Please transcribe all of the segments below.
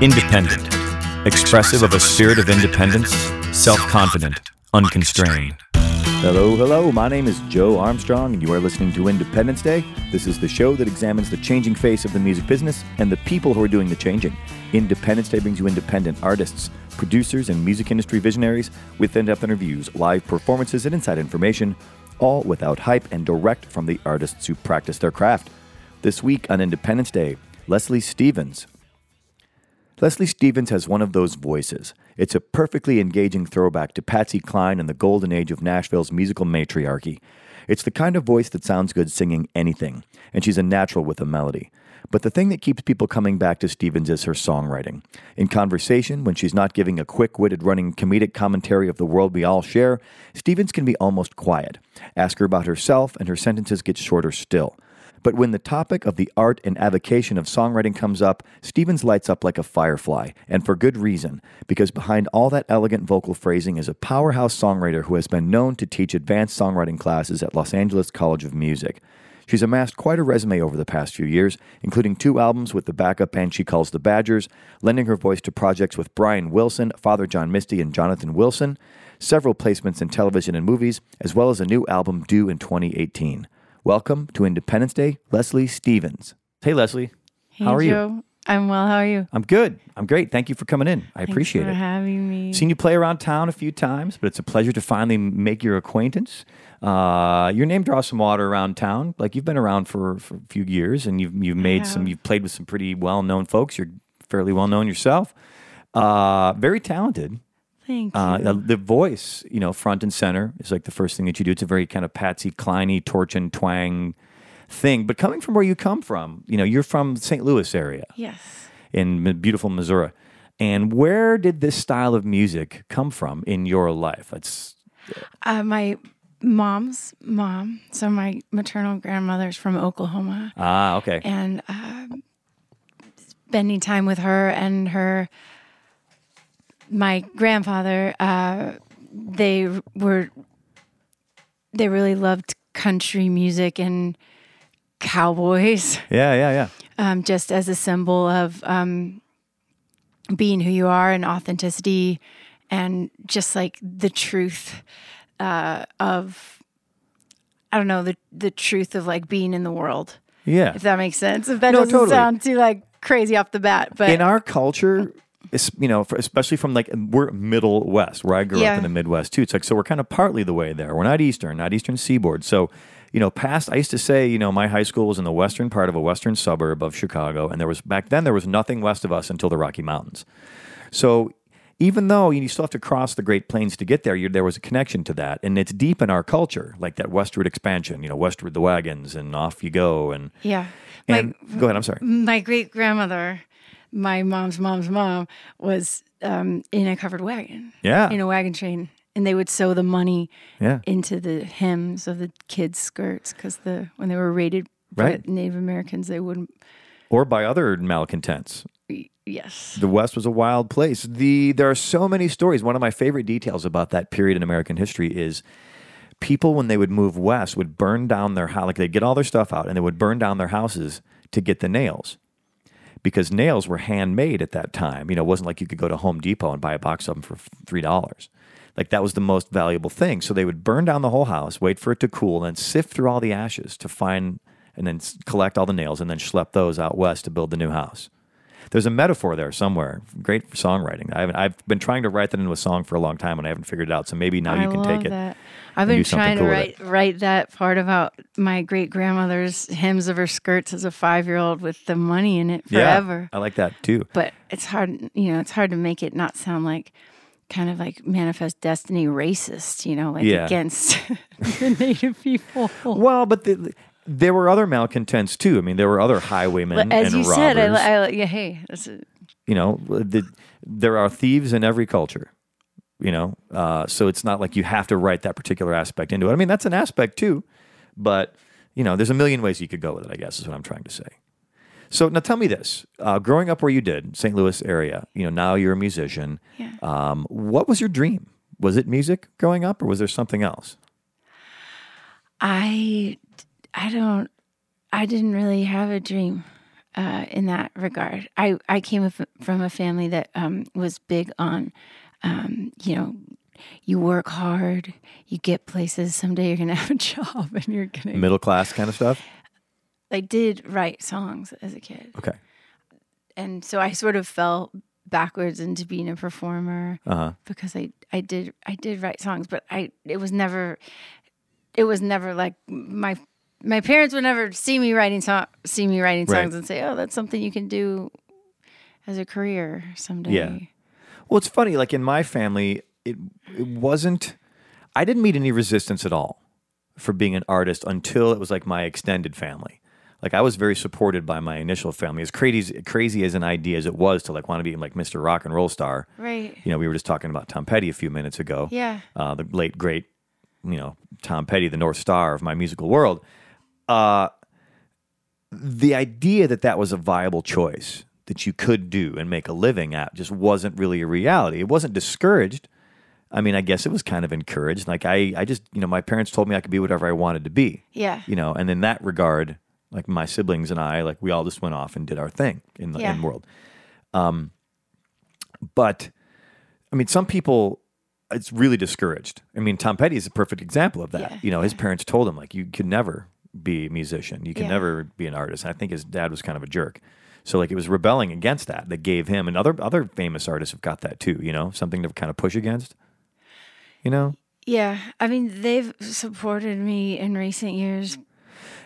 Independent. Expressive of a spirit of independence, self confident, unconstrained. Hello, hello. My name is Joe Armstrong, and you are listening to Independence Day. This is the show that examines the changing face of the music business and the people who are doing the changing. Independence Day brings you independent artists, producers, and music industry visionaries with in depth interviews, live performances, and inside information, all without hype and direct from the artists who practice their craft. This week on Independence Day, Leslie Stevens. Leslie Stevens has one of those voices. It's a perfectly engaging throwback to Patsy Cline and the golden age of Nashville's musical matriarchy. It's the kind of voice that sounds good singing anything, and she's a natural with a melody. But the thing that keeps people coming back to Stevens is her songwriting. In conversation, when she's not giving a quick witted running comedic commentary of the world we all share, Stevens can be almost quiet. Ask her about herself, and her sentences get shorter still. But when the topic of the art and avocation of songwriting comes up, Stevens lights up like a firefly, and for good reason, because behind all that elegant vocal phrasing is a powerhouse songwriter who has been known to teach advanced songwriting classes at Los Angeles College of Music. She's amassed quite a resume over the past few years, including two albums with the backup band she calls the Badgers, lending her voice to projects with Brian Wilson, Father John Misty, and Jonathan Wilson, several placements in television and movies, as well as a new album due in 2018. Welcome to Independence Day, Leslie Stevens. Hey, Leslie. Hey, How are you? I'm well. How are you? I'm good. I'm great. Thank you for coming in. I appreciate Thanks for it. having me. Seen you play around town a few times, but it's a pleasure to finally make your acquaintance. Uh, your name draws some water around town. Like you've been around for, for a few years, and you've you've made some. You've played with some pretty well known folks. You're fairly well known yourself. Uh, very talented. Thank you. Uh, the voice, you know, front and center is like the first thing that you do. It's a very kind of Patsy Cliney, torch and twang thing. But coming from where you come from, you know, you're from St. Louis area yes. in beautiful Missouri. And where did this style of music come from in your life? It's Uh, my mom's mom, so my maternal grandmother's from Oklahoma, ah okay. and uh, spending time with her and her, my grandfather, uh, they were, they really loved country music and cowboys. Yeah, yeah, yeah. um, just as a symbol of um, being who you are and authenticity and just like the truth uh, of I don't know the the truth of like being in the world Yeah. if that makes sense if that No, doesn't totally. sound too like crazy off the bat but in our culture, you know, especially from like we're Middle West, where I grew up in the Midwest too. It's like so we're kind of partly the way there. We're not Eastern, not Eastern Seaboard. So, you know, past I used to say, you know, my high school was in the western part of a western suburb of Chicago, and there was back then there was nothing west of us until the Rocky Mountains. So. Even though you still have to cross the Great Plains to get there, you, there was a connection to that, and it's deep in our culture, like that westward expansion. You know, westward the wagons, and off you go, and yeah and my, go ahead. I'm sorry. my great grandmother my mom's mom's mom was um, in a covered wagon Yeah, in a wagon train and they would sew the money yeah. into the hems of the kids' skirts because the when they were raided by Right. Native Americans, they wouldn't. or by other malcontents. Yes, The West was a wild place. The there are so many stories. One of my favorite details about that period in American history is people when they would move west would burn down their house. Like they'd get all their stuff out and they would burn down their houses to get the nails. Because nails were handmade at that time. You know, it wasn't like you could go to Home Depot and buy a box of them for three dollars. Like that was the most valuable thing. So they would burn down the whole house, wait for it to cool, and then sift through all the ashes to find and then collect all the nails and then schlep those out west to build the new house. There's a metaphor there somewhere. Great songwriting. I haven't, I've been trying to write that into a song for a long time and I haven't figured it out. So maybe now I you can take it. I've been trying to cool write write that part about my great grandmother's hems of her skirts as a five year old with the money in it forever. Yeah, I like that too. But it's hard, you know, it's hard to make it not sound like kind of like manifest destiny racist, you know, like Yeah. against the native people. Well, but the, there were other malcontents too. I mean, there were other highwaymen But as and you robbers. said, I, I, yeah, hey, a, you know, the, there are thieves in every culture. You know, uh, so it's not like you have to write that particular aspect into it. I mean, that's an aspect too, but you know, there's a million ways you could go with it. I guess is what I'm trying to say. So now tell me this: uh, growing up where you did, St. Louis area, you know, now you're a musician. Yeah. Um, what was your dream? Was it music growing up, or was there something else? I, I don't, I didn't really have a dream. uh, in that regard. I I came from a family that um, was big on, um, you know, you work hard, you get places. Someday you're gonna have a job, and you're gonna. Middle class kind of stuff. I did write songs as a kid, Okay. and so I sort of fell backwards into being a performer Uh huh. because I I did I did write songs, but I it was never it was never like my my parents would never see me writing song see me writing Right. songs and say, "Oh, that's something you can do as a career someday." Yeah. Well, it's funny. Like in my family, it it wasn't. I didn't meet any resistance at all for being an artist until it was like my extended family. Like I was very supported by my initial family. As crazy crazy as an idea as it was to like want to be like Mr. Rock and Roll Star. Right. You know, we were just talking about Tom Petty a few minutes ago. Yeah. Uh, the late great, you know, Tom Petty, the North Star of my musical world. Uh, the idea that that was a viable choice that you could do and make a living at just wasn't really a reality. It wasn't discouraged. I mean, I guess it was kind of encouraged. Like I, I just, you know, my parents told me I could be whatever I wanted to be. Yeah. You know, and in that regard, like my siblings and I, like we all just went off and did our thing in the Yeah. in world. Um, but I mean, some people, it's really discouraged. I mean, Tom Petty is a perfect example of that. Yeah, you know, his parents told him like, you could never be a musician. You can Yeah. never be an artist. And I think his dad was kind of a jerk. So like it was rebelling against that that gave him and other other famous artists have got that too, you know, something to kind of push against. You know? Yeah. I mean, they've supported me in recent years.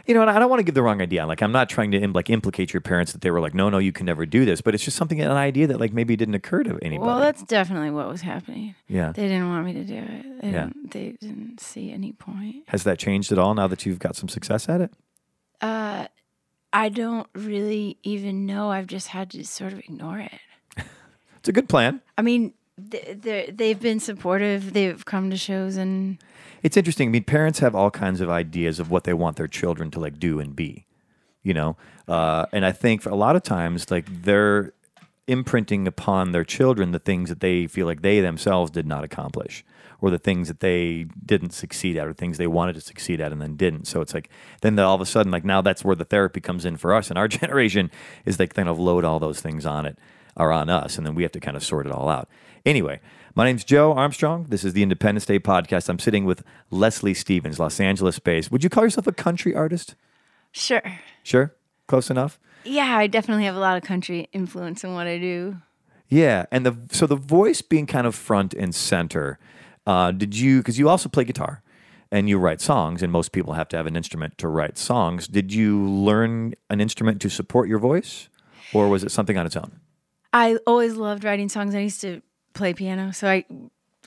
You know, and I don't want to give the wrong idea. Like, I'm not trying to like implicate your parents that they were like, no, no, you can never do this. But it's just something, an idea that like maybe didn't occur to anybody. Well, that's definitely what was happening. yeah. They didn't want me to do it. They, Yeah. didn't, they didn't see any point. Has that changed at all now that you've got some success at it? Uh, I don't really even know. I've just had to sort of ignore it. It's a good plan. I mean, they've been supportive. They've come to shows and It's interesting. I mean, parents have all kinds of ideas of what they want their children to like do and be, you know. Uh, and I think for a lot of times, like they're imprinting upon their children the things that they feel like they themselves did not accomplish, or the things that they didn't succeed at, or things they wanted to succeed at and then didn't. So it's like then all of a sudden, like now that's where the therapy comes in for us and our generation is they kind of load all those things on it or on us, and then we have to kind of sort it all out. Anyway, my name's Joe Armstrong. This is the Independence Day podcast. I'm sitting with Leslie Stevens, Los Angeles based. Would you call yourself a country artist? sure. Sure. Close enough. Yeah, I definitely have a lot of country influence in what I do. Yeah, and the so the voice being kind of front and center. Uh, did you? Because you also play guitar, and you write songs, and most people have to have an instrument to write songs. Did you learn an instrument to support your voice, or was it something on its own? I always loved writing songs. I used to play piano, so I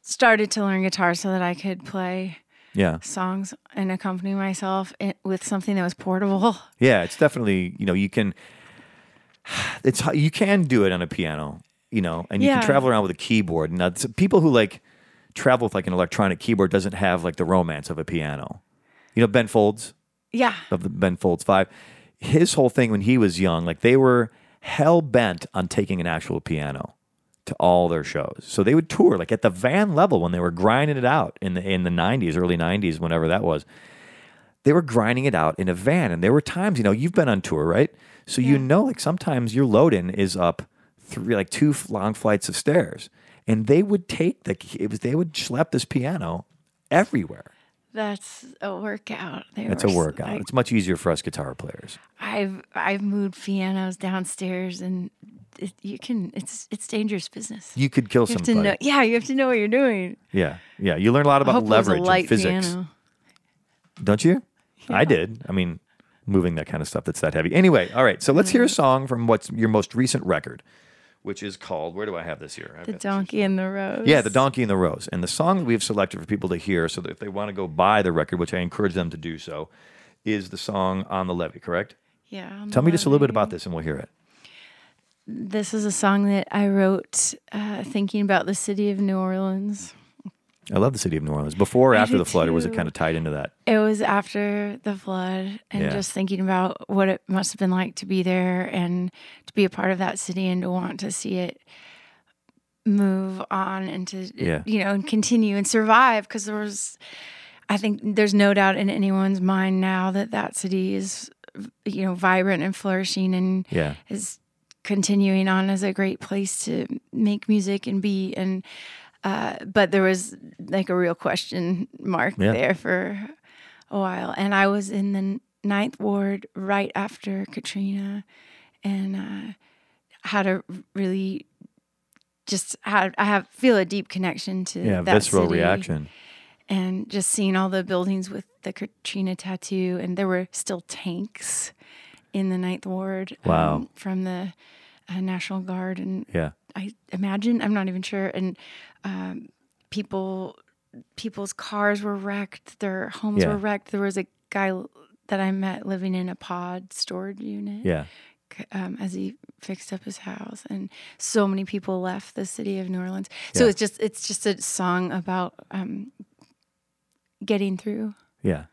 started to learn guitar so that I could play Yeah, songs and accompany myself with something that was portable. yeah. It's definitely you know you can. It's you can do it on a piano, you know, and you Yeah. can travel around with a keyboard. Now, people who like travel with like an electronic keyboard doesn't have like the romance of a piano. You know, Ben Folds. Yeah, of the Ben Folds Five. His whole thing when he was young, like they were hell bent on taking an actual piano to all their shows. So they would tour like at the van level when they were grinding it out in the in the nineties, early nineties, whenever that was. They were grinding it out in a van, and there were times, you know, you've been on tour, right? So you know, like sometimes your load in is up three, like two long flights of stairs, and they would take the it was they would schlep this piano everywhere. that's a workout. They It's a workout. I- It's much easier for us guitar players. I've I've moved pianos downstairs, and it, you can. It's it's dangerous business. You could kill You somebody. know. Yeah, you have to know what you're doing. Yeah, yeah. You learn a lot about hope it was a leverage and physics, piano. don't you? I did. I mean, moving that kind of stuff that's that heavy. Anyway, all right. So let's hear a Mm-hmm. song from what's your most recent record, which is called. Where do I have this here? I've The donkey and the rose. Yeah, the donkey and the rose, and the song that we've selected for people to hear, so that if they want to go buy the record, which I encourage them to do so, is the song "On the Levee." Correct? Yeah. Tell me just a little bit about this, and we'll hear it. This is a song that I wrote uh, thinking about the city of New Orleans. I love the city of New Orleans. Before or I after the flood, or was it kind of tied into that? It was after the flood, and Yeah. just thinking about what it must have been like to be there and to be a part of that city and to want to see it move on and to Yeah. you know and continue and survive because there was i think there's no doubt in anyone's mind now that that city is you know, vibrant and flourishing and Yeah. is continuing on as a great place to make music and be and uh, but there was like a real question mark Yeah. there for a while and i was in the ninth ward right after katrina and uh, had a really just had i have feel a deep connection to Yeah. that Visceral city reaction. and just seeing all the buildings with the Katrina tattoo, and there were still tanks in the Ninth Ward. um, Wow. from the uh, National Guard, and Yeah. I imagine I'm not even sure, and um, people, people's cars were wrecked, their homes Yeah. were wrecked. There was a guy that I met living in a pod storage unit Yeah. um, as he fixed up his house and so many people left the city of new orleans so Yeah. it's just it's just a song about um, getting through Yeah.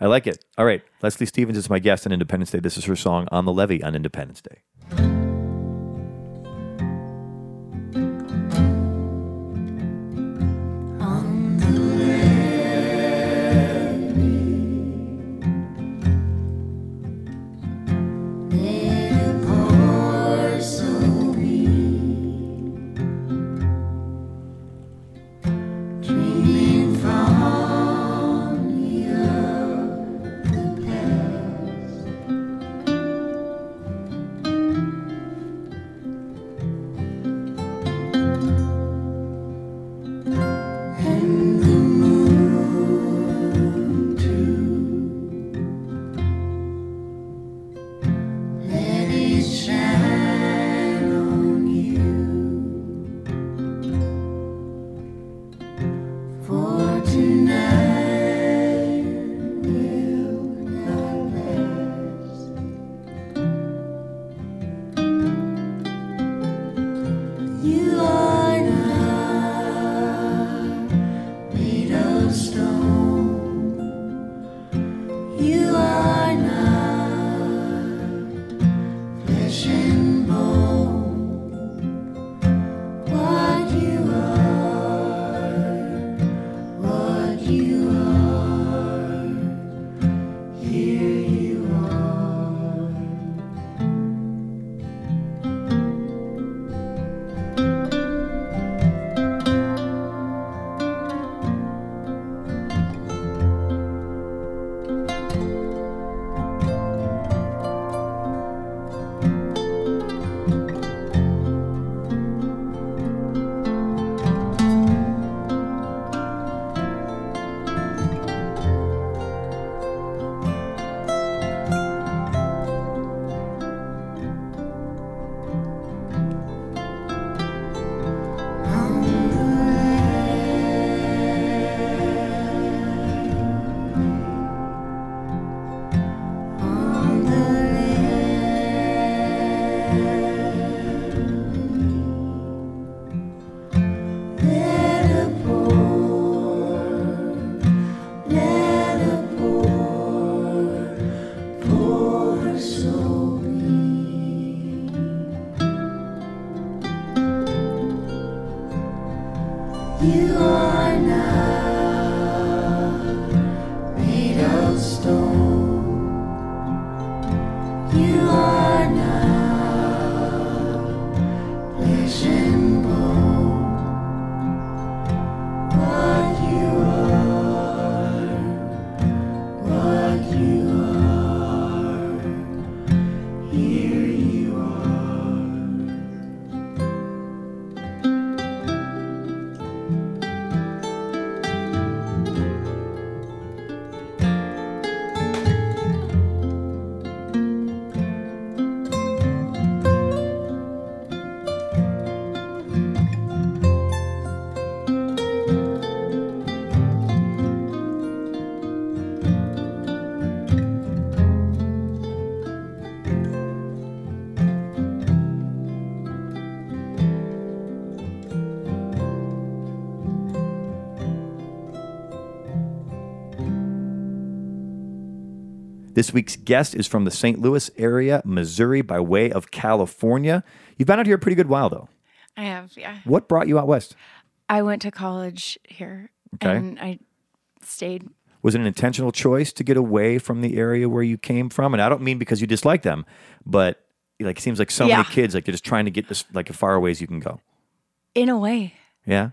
I like it. All right. Leslie Stevens is my guest on Independence Day. This is her song On the Levee on Independence Day. This week's guest is from the St. Louis area, Missouri, by way of California. You've been out here a pretty good while, though. i have yeah What brought you out west? i went to college here Okay. and i stayed Was it an intentional choice to get away from the area where you came from? And I don't mean because you dislike them, but like it seems like so Yeah. many kids like they're just trying to get this like as far away as you can go. In a way, Yeah.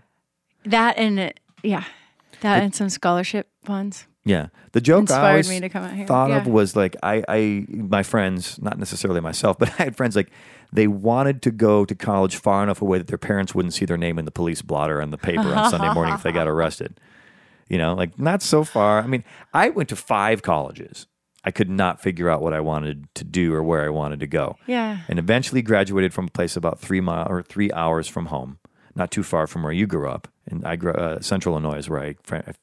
that and uh, yeah, that and some scholarship funds. Yeah. The joke I Inspired always me to come out here. thought of was like I, I my friends, not necessarily myself, but I had friends like they wanted to go to college far enough away that their parents wouldn't see their name in the police blotter on the paper on Sunday morning if they got arrested. You know, like not so far. I mean, I went to five colleges. I could not figure out what I wanted to do or where I wanted to go. Yeah. And eventually graduated from a place about three mile or three hours from home, not too far from where you grew up. And I grew uh, Central Illinois is where I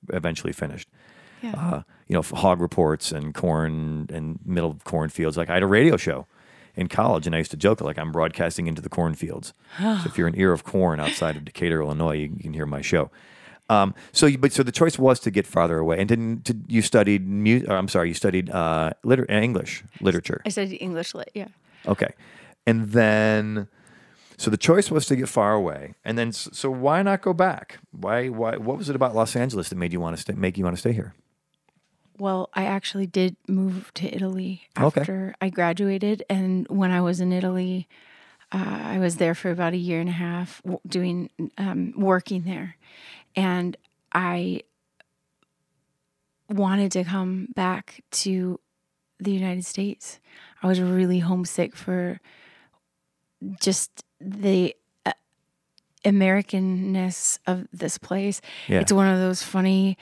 eventually finished Yeah. uh, you know, hog reports and corn and middle cornfields. Like I had a radio show in college, and I used to joke like I'm broadcasting into the cornfields. so if you're an ear of corn outside of Decatur, Illinois, you, you can hear my show. Um, so, you, but so the choice was to get farther away, and then to, you studied. Mu- or, I'm sorry, you studied uh, liter- English literature. I studied English lit. Yeah. Okay, and then. So the choice was to get far away, and then so why not go back? Why? Why? What was it about Los Angeles that made you want to stay? Make you want to stay here? Well, I actually did move to Italy Okay. after I graduated, and when I was in Italy, uh, I was there for about a year and a half, doing um, working there, and I wanted to come back to the United States. I was really homesick for just the uh, Americanness of this place. Yeah. It's one of those funny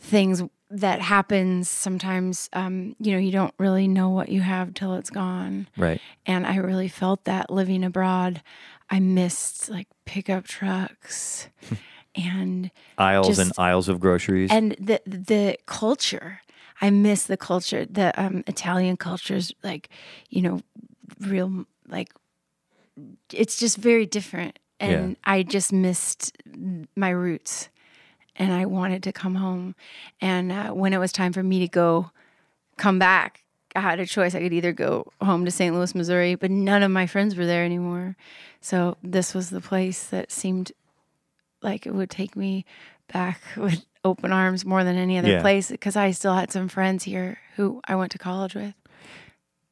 things that happens sometimes. Um, you know, you don't really know what you have till it's gone. Right. And I really felt that living abroad. I missed like pickup trucks and aisles Just- and aisles of groceries. and the the culture. I miss the culture. The um, Italian culture is like, you know, real like it's just very different. And Yeah. I just missed my roots, and I wanted to come home. And uh, when it was time for me to go, come back, I had a choice. I could either go home to St. Louis, Missouri, but none of my friends were there anymore. So this was the place that seemed like it would take me back with open arms more than any other Yeah. place because I still had some friends here who I went to college with.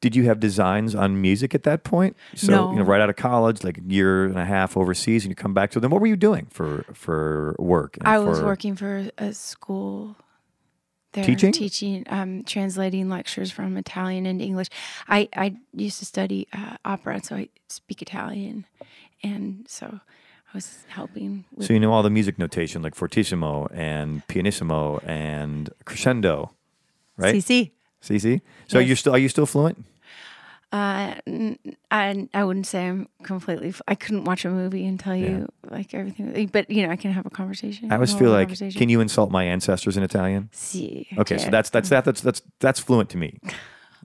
Did you have designs on music at that point? So No. you know, right out of college, like a year and a half overseas, and you come back. to then, what were you doing for for work? and I was working for a school there, Teaching? teaching, um, translating lectures from Italian into English. I, I used to study uh, opera, so I speak Italian, and so I was helping with So you know all the music notation, like fortissimo and pianissimo and crescendo, right? CC. CC. So Yes. you're still are you still fluent? Uh, I I wouldn't say I'm completely. f- I couldn't watch a movie and tell you like everything, but you know I can have a conversation. I always feel like, can you insult my ancestors in Italian? see? Okay, so that's that's that that's that's that's fluent to me.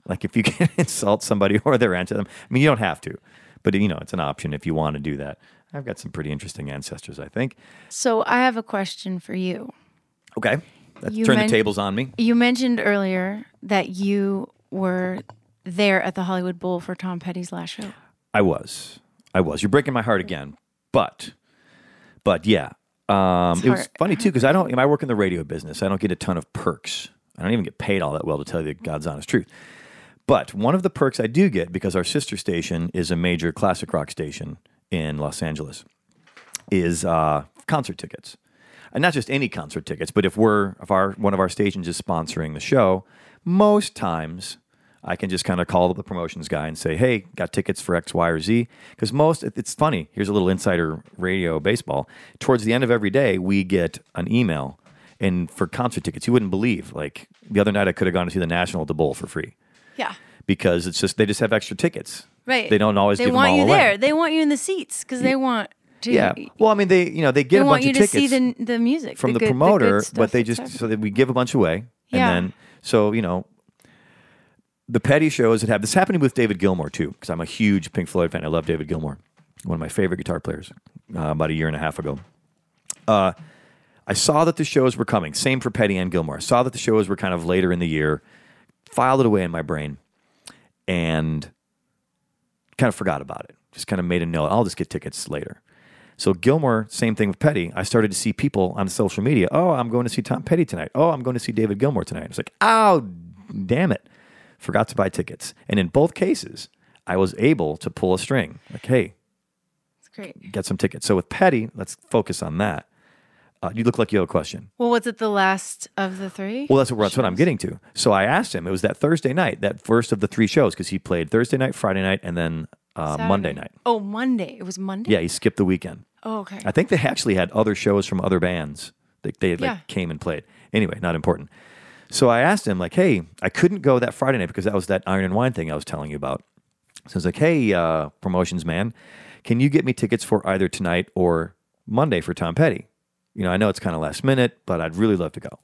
Like if you can insult somebody or their ancestors, I mean you don't have to, but you know it's an option if you want to do that. I've got some pretty interesting ancestors, I think. So I have a question for you. Okay, turn men- the tables on me. You mentioned earlier that you were there at the Hollywood Bowl for Tom Petty's last show. I was, I was. You're breaking my heart again, but, but yeah, um, it was funny too because I don't. I work in the radio business. I don't get a ton of perks. I don't even get paid all that well to tell you the God's honest truth. But one of the perks I do get because our sister station is a major classic rock station in Los Angeles is uh, concert tickets, and not just any concert tickets. But if we're if our one of our stations is sponsoring the show, most times I can just kind of call the promotions guy and say, "Hey, got tickets for X, Y, or Z." Because most it's funny. Here's a little insider radio baseball. Towards the end of every day, we get an email. And for concert tickets, you wouldn't believe. Like the other night, I could have gone to see the National at the Bowl for free Yeah. because it's just they just have extra tickets. Right. They don't always They want you away. there. They want you in the seats because they want to. Yeah. Well, I mean, they you know they get They a want bunch you of to tickets see the the music from the, good- promoter, stuff but they just so that we give a bunch away, Yeah. and then so you know. The petty shows that have this happening with David Gilmour too, because I'm a huge Pink Floyd fan. I love David Gilmour, one of my favorite guitar players. Uh, about a year and a half ago, uh, I saw that the shows were coming. Same for Petty and Gilmour. I saw that the shows were kind of later in the year. Filed it away in my brain, and kind of forgot about it. Just kind of made a note. I'll just get tickets later. So Gilmour, same thing with Petty. I started to see people on social media. Oh, I'm going to see Tom Petty tonight. Oh, I'm going to see David Gilmour tonight. It's like, oh, damn it, forgot to buy tickets. And in both cases, I was able to pull a string. Like, hey, It's great. get some tickets. So with Petty, let's focus on that. Uh, you look like you have a question. Well, was it the last of the three? Well, that's what, that's what I'm getting to. So I asked him. It was that Thursday night, that first of the three shows, because he played Thursday night, Friday night, and then uh, Monday night. Oh, Monday. It was Monday. Yeah, he skipped the weekend. Oh, okay. I think they actually had other shows from other bands. They, they like Yeah. came and played. Anyway, not important. So I asked him, like, hey, I couldn't go that Friday night because that was that Iron and Wine thing I was telling you about. So I was like, hey, uh, promotions man, can you get me tickets for either tonight or Monday for Tom Petty? You know, I know it's kind of last minute, but I'd really love to go.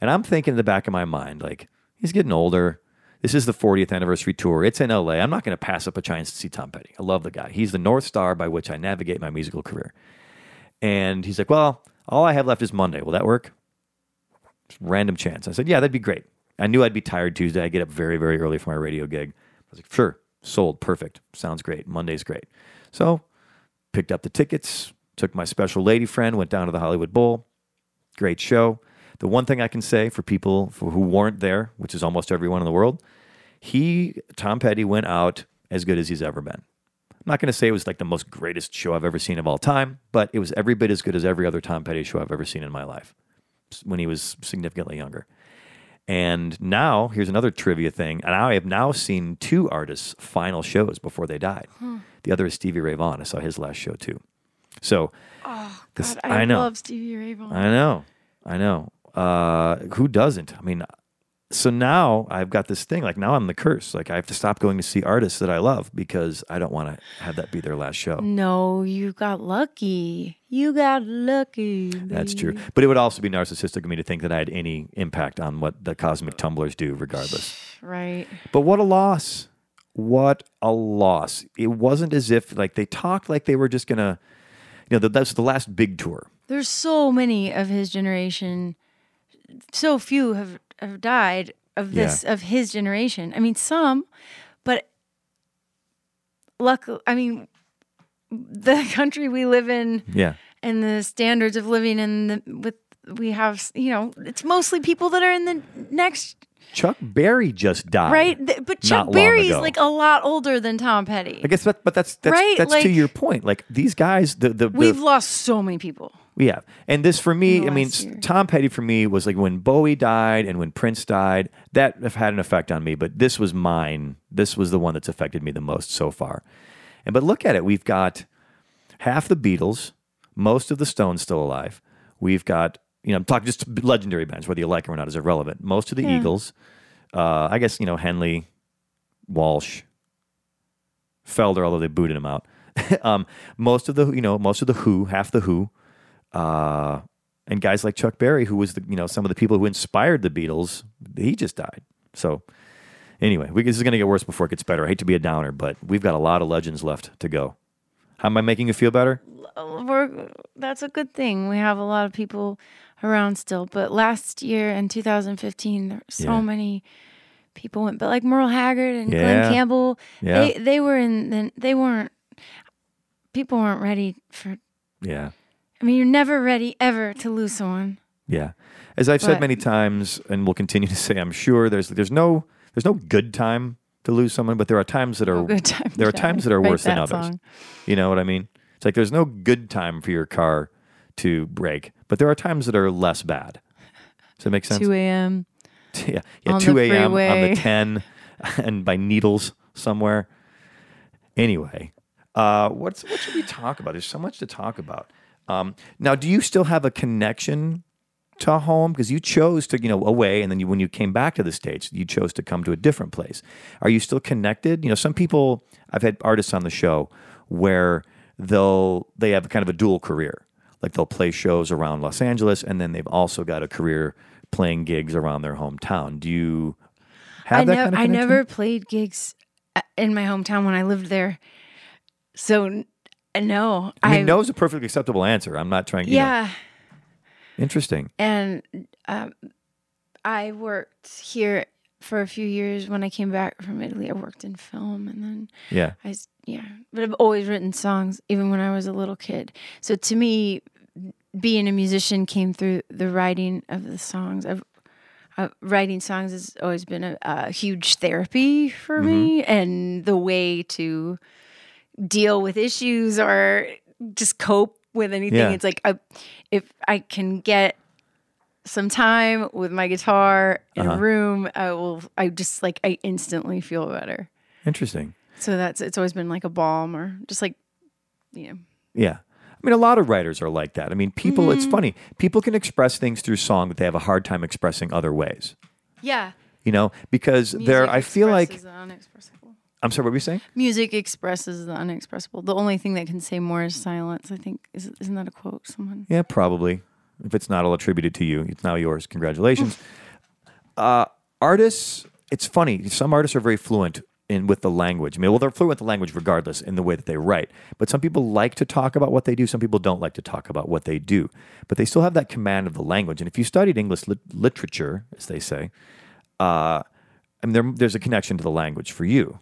And I'm thinking in the back of my mind, like, he's getting older. This is the 40th anniversary tour. It's in LA. I'm not going to pass up a chance to see Tom Petty. I love the guy. He's the North Star by which I navigate my musical career. And he's like, Well, all I have left is Monday. Will that work? Random chance. I said, Yeah, that'd be great. I knew I'd be tired Tuesday. I get up very, very early for my radio gig. I was like, Sure, sold. Perfect. Sounds great. Monday's great. So picked up the tickets, took my special lady friend, went down to the Hollywood Bowl. Great show. The one thing I can say for people for who weren't there, which is almost everyone in the world, he, Tom Petty, went out as good as he's ever been. I'm not going to say it was like the most greatest show I've ever seen of all time, but it was every bit as good as every other Tom Petty show I've ever seen in my life when he was significantly younger. And now, here's another trivia thing. And I have now seen two artists' final shows before they died. The other is Stevie Ray Vaughan. I saw his last show too. So, this- God, I, I know. love Stevie Ray Vaughan. I know. I know. Uh, who doesn't? I mean, so now I've got this thing. Like now I'm the curse. Like I have to stop going to see artists that I love because I don't want to have that be their last show. no, you got lucky. You got lucky. That's true. But it would also be narcissistic of me to think that I had any impact on what the cosmic tumblers do, regardless. Right. But what a loss. What a loss. It wasn't as if like they talked like they were just gonna you know, that's the last big tour. There's so many of his generation. So few have have died of this of his generation. I mean, some, but luck. I mean, the country we live in Yeah. and the standards of living in the with we have. You know, it's mostly people that are in the next Chuck Berry just died. right. But Chuck Berry's like a lot older than Tom Petty. I guess that, but that's that's Right, that's to your point. Like these guys, the the, the We've lost so many people. Have, and this for me, I mean, year. Tom Petty for me was like when Bowie died and when Prince died. That have had an effect on me, but this was mine. This was the one that's affected me the most so far. And but look at it, we've got half the Beatles, most of the Stones still alive. We've got you know, I'm talking just legendary bands, whether you like them or not is irrelevant. Most of the Yeah. Eagles, uh, I guess you know Henley, Walsh, Felder, although they booted him out. um, most of the you know most of the Who, half the Who, uh, and guys like Chuck Berry, who was the you know some of the people who inspired the Beatles, he just died. So anyway, we, this is going to get worse before it gets better. I hate to be a downer, but we've got a lot of legends left to go. How am I making you feel better? we're that's a good thing. We have a lot of people around still. But last year in 2015, there were so Yeah. many people went. But like Merle Haggard and Yeah. Glen Campbell, Yeah. they they were in. the- They weren't. People weren't ready for. Yeah. I mean, you're never ready ever to lose someone. Yeah. As I've said But- many times and will continue to say, I'm sure there's there's no there's no good time to lose someone, but there are times that are good time. there are to times that are write worse than that others. song. You know what I mean? It's like there's no good time for your car to break, but there are times that are less bad. Does that make sense? 2 a.m. yeah, yeah, on the 2 a.m. on freeway. the 10 and by needles somewhere. Anyway, uh, what's what should we talk about? There's so much to talk about. Um, now, do you still have a connection to home because you chose to, you know, away, and then you, when you came back to the states, you chose to come to a different place. Are you still connected? You know, some people. I've had artists on the show where they'll they have kind of a dual career. Like they'll play shows around Los Angeles, and then they've also got a career playing gigs around their hometown. Do you have I, that nev- kind of I never played gigs uh, in my hometown when I lived there. So no, I mean, no is a perfectly acceptable answer. I'm not trying. You know, yeah. interesting. and um, I worked here for a few years. When I came back from Italy, I worked in film, and then Yeah. I, yeah, but I've always written songs, even when I was a little kid. So to me, being a musician came through the writing of the songs. I've, uh, writing songs has always been a, a huge therapy for me, and the way to deal with issues or just cope with anything. Yeah. It's like I, if I can get some time with my guitar in Uh-huh. a room, I will. I just like I instantly feel better. Interesting. So that's it's always been like a balm or just like you know. Yeah. I mean, a lot of writers are like that. I mean, people, it's Mm-hmm. funny. People can express things through song that they have a hard time expressing other ways, Yeah. you know, because there, I feel like. I'm sorry, what were you saying? Music expresses the unexpressible. The only thing that can say more is silence. I think is isn't that a quote? Someone. Yeah, probably. If it's not all attributed to you, it's now yours. Congratulations. uh, artists, it's funny. Some artists are very fluent in with the language. I mean, well, they're fluent with the language regardless in the way that they write. But some people like to talk about what they do. Some people don't like to talk about what they do. But they still have that command of the language. And if you studied English lit- literature, as they say, uh, I mean, there, there's a connection to the language for you.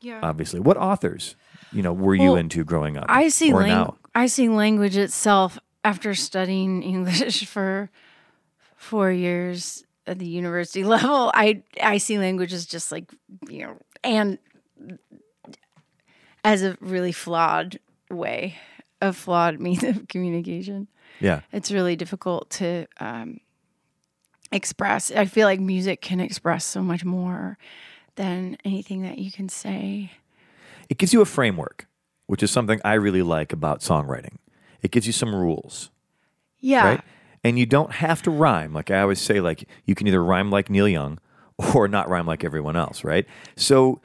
Yeah. Obviously, what authors, you know, were you into growing up? I see lang-? I see language itself after studying English for four years at the university level. I I see language as just like you know, and as a really flawed way, a flawed means of communication. Yeah. It's really difficult to um, express. I feel like music can express so much more than anything that you can say. it gives you a framework, which is something I really like about songwriting. It gives you some rules, Yeah. right? And you don't have to rhyme. Like I always say, like you can either rhyme like Neil Young or not rhyme like everyone else, right? So,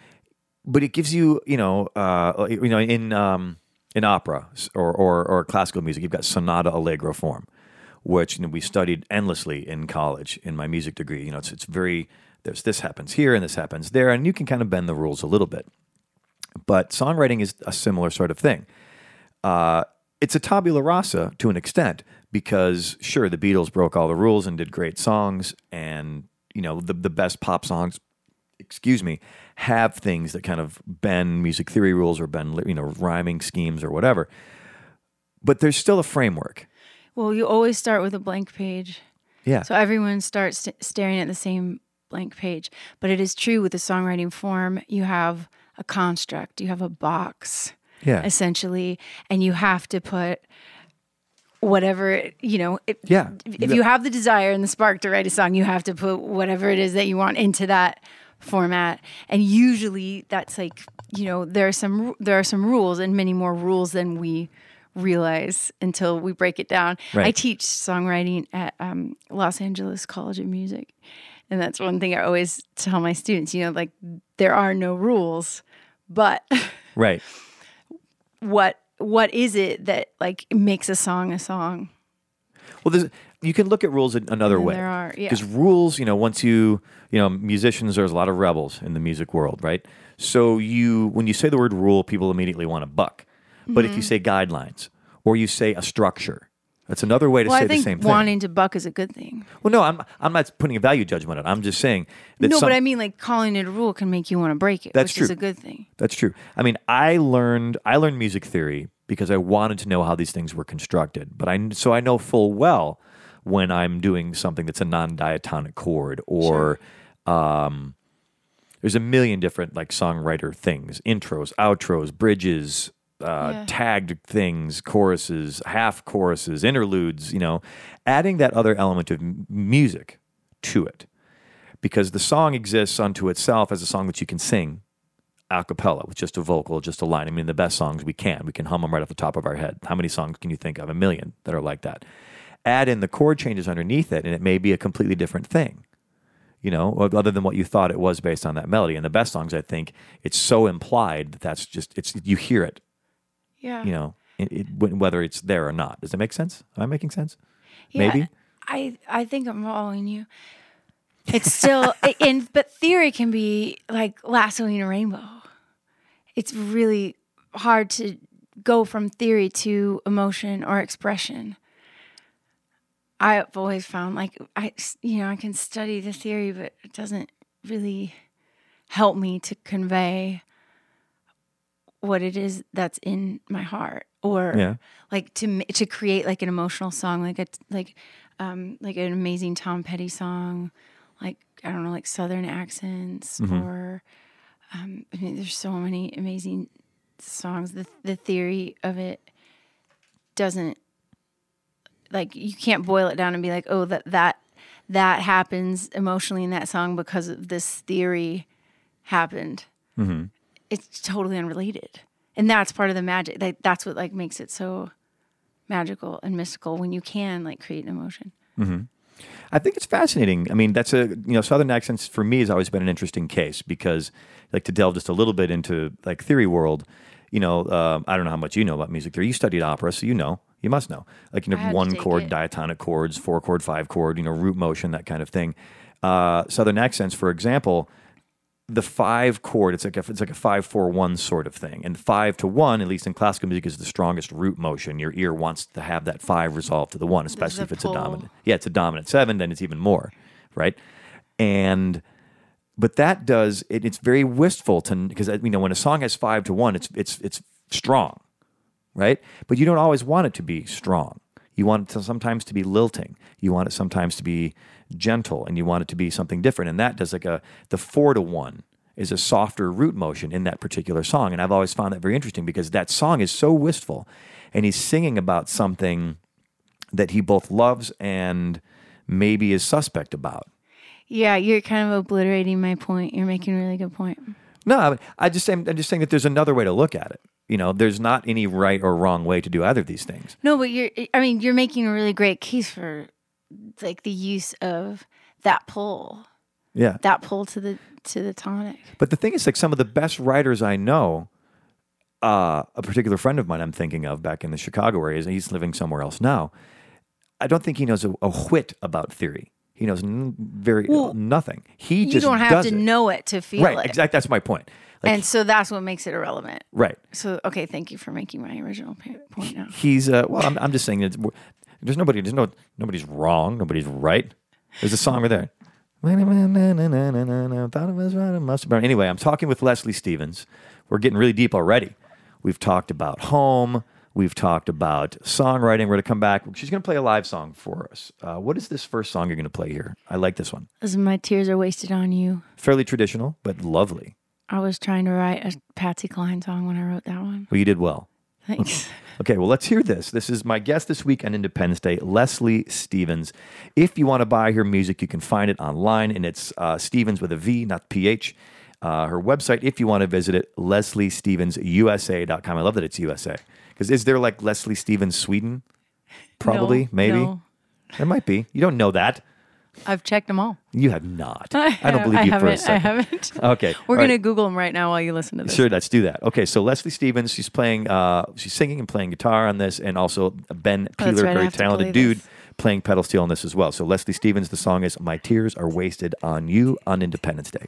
but it gives you, you know, uh, you know, in um, in opera or, or or classical music, you've got sonata allegro form, which you know, we studied endlessly in college in my music degree. You know, it's it's very there's this happens here and this happens there, and you can kind of bend the rules a little bit but songwriting is a similar sort of thing. Uh, it's a tabula rasa to an extent because sure the Beatles broke all the rules and did great songs, and you know the the best pop songs, excuse me, have things that kind of bend music theory rules or bend you know rhyming schemes or whatever. But there's still a framework. Well, you always start with a blank page. Yeah. So everyone starts st- staring at the same blank page. But it is true with the songwriting form, you have a construct, you have a box, yeah. essentially, and you have to put whatever, you know, if, Yeah. if you have the desire and the spark to write a song, you have to put whatever it is that you want into that format. And usually that's like, you know, there are some there are some rules and many more rules than we realize until we break it down. Right. I teach songwriting at um, Los Angeles College of Music. And that's one thing I always tell my students, you know, like there are no rules, but Right. what what is it that like makes a song a song? Well, there's, you can look at rules in another way. there are, yeah. Because rules, you know, once you, you know, musicians, there's a lot of rebels in the music world, right? So you, when you say the word rule, people immediately want to buck. But Mm-hmm. if you say guidelines or you say a structure, that's another way to Well, say the same thing. wanting to buck is a good thing. well, no, I'm, I'm not putting a value judgment on it. I'm just saying that no, some- but I mean, like calling it a rule can make you want to break it, That's which is a good thing. That's true. I mean, I learned I learned music theory because I wanted to know how these things were constructed. But I so I know full well when I'm doing something that's a non-diatonic chord or um, there's a million different like songwriter things, intros, outros, bridges, uh, Yeah. tagged things, choruses, half choruses, interludes, you know, adding that other element of m- music to it. Because the song exists unto itself as a song that you can sing a cappella with just a vocal, just a line. I mean, the best songs we can. We can hum them right off the top of our head. How many songs can you think of? A million that are like that. Add in the chord changes underneath it, and it may be a completely different thing, you know, other than what you thought it was based on that melody. And the best songs, I think, it's so implied that that's just, it's, you hear it, Yeah. you know, it, it, whether it's there or not. Does it make sense? Am I making sense? Yeah, Maybe? I I think I'm following you. It's still in, but theory can be like lassoing a rainbow. It's really hard to go from theory to emotion or expression. I've always found like I, you know, I can study the theory, but it doesn't really help me to convey what it is that's in my heart or Yeah. like to to create like an emotional song like a like um like an amazing Tom Petty song like I don't know like southern accents Mm-hmm. or um I mean there's so many amazing songs the the theory of it doesn't like you can't boil it down and be like oh that that that happens emotionally in that song because of this theory happened Mm-hmm. It's totally unrelated and that's part of the magic like that's what like makes it so magical and mystical when you can like create an emotion I think it's fascinating. I mean, that's a you know Southern accents for me has always been an interesting case because like to delve just a little bit into like theory world. You know, um, I don't know how much you know about music theory. You studied opera, so you know. You must know. Like you know, one chord, it. diatonic chords, four chord, five chord. You know, root motion, that kind of thing. Uh, Southern accents, for example, the five chord it's like a, it's like a five four one sort of thing and five to one at least in classical music is the strongest root motion your ear wants to have that five resolve to the one especially if it's a dominant yeah it's a dominant seven then it's even more right and but that does it, it's very wistful to because uh, you know when a song has five to one it's it's it's strong right? But you don't always want it to be strong. You want it to sometimes to be lilting. You want it sometimes to be gentle, and you want it to be something different. And that does like a the four to one is a softer root motion in that particular song. And I've always found that very interesting because that song is so wistful, and he's singing about something that he both loves and maybe is suspect about. yeah you're kind of obliterating my point you're making a really good point No, I, I just I'm just saying that there's another way to look at it. You know, there's not any right or wrong way to do either of these things. no but you're i mean you're making a really great case for like the use of that pull Yeah. that pull to the to the tonic But the thing is, like some of the best writers I know, uh, a particular friend of mine I'm thinking of back in the Chicago area, he's living somewhere else now. I don't think he knows a, a whit about theory. He knows n- very Well, nothing. He you just don't have to it. know it to feel right? it Exactly. That's my point. Like, and so that's what makes it irrelevant right. so okay thank you for making my original point now He's uh, well. I'm, I'm just saying that there's nobody. There's no nobody's wrong. Nobody's right. There's a song right there. Thought it was right. It must have been. Anyway, I'm talking with Leslie Stevens. We're getting really deep already. We've talked about home. We've talked about songwriting. We're going to come back. She's going to play a live song for us. Uh, what is this first song you're going to play here? I like this one. As my tears are wasted on you Fairly traditional, but lovely. i was trying to write a patsy cline song when i wrote that one Well, you did well. Thanks Okay, well, let's hear this. This is my guest this week on Independence Day, Leslie Stevens. If you want to buy her music, you can find it online, and it's uh, Stevens with a V, not PH. Uh, her website, if you want to visit it, lesliestevensusa.com. I love that it's USA. Because is there like Leslie Stevens Sweden? Probably, No, maybe. no. There might be. You don't know that. I've checked them all You have not. I, don't believe I you for a second. I haven't. Okay. We're all right. gonna Google them right now while you listen to this. Sure, let's do that. Okay, so Leslie Stevens, she's playing, uh, she's singing and playing guitar on this, and also Ben Oh, Peeler, right, very talented dude, this. playing pedal steel on this as well. So Leslie Stevens, the song is "My Tears Are Wasted on You" on Independence Day.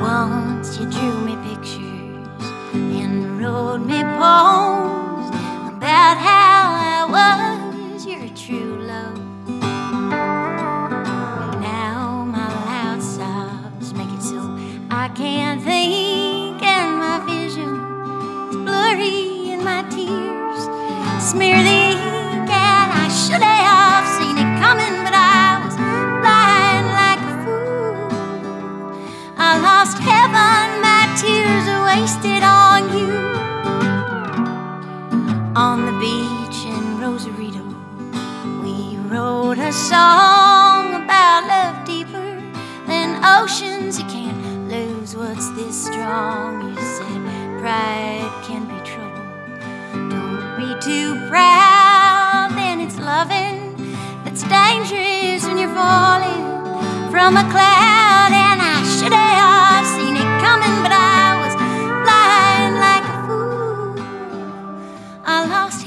Once you drew me pictures and wrote me poems about how I was your true love. Now my loud sobs make it so I can't think, and my vision is blurry, and my tears smear the ink. And I should have seen it coming, but I was blind like a fool. I lost heaven, my tears are wasted on you. On the beach in Rosarito, we wrote a song about love deeper than oceans. You can't lose what's this strong. You said pride can be trouble. Don't be too proud, then it's loving that's dangerous when you're falling from a cloud. And I should have seen it coming, but I I lost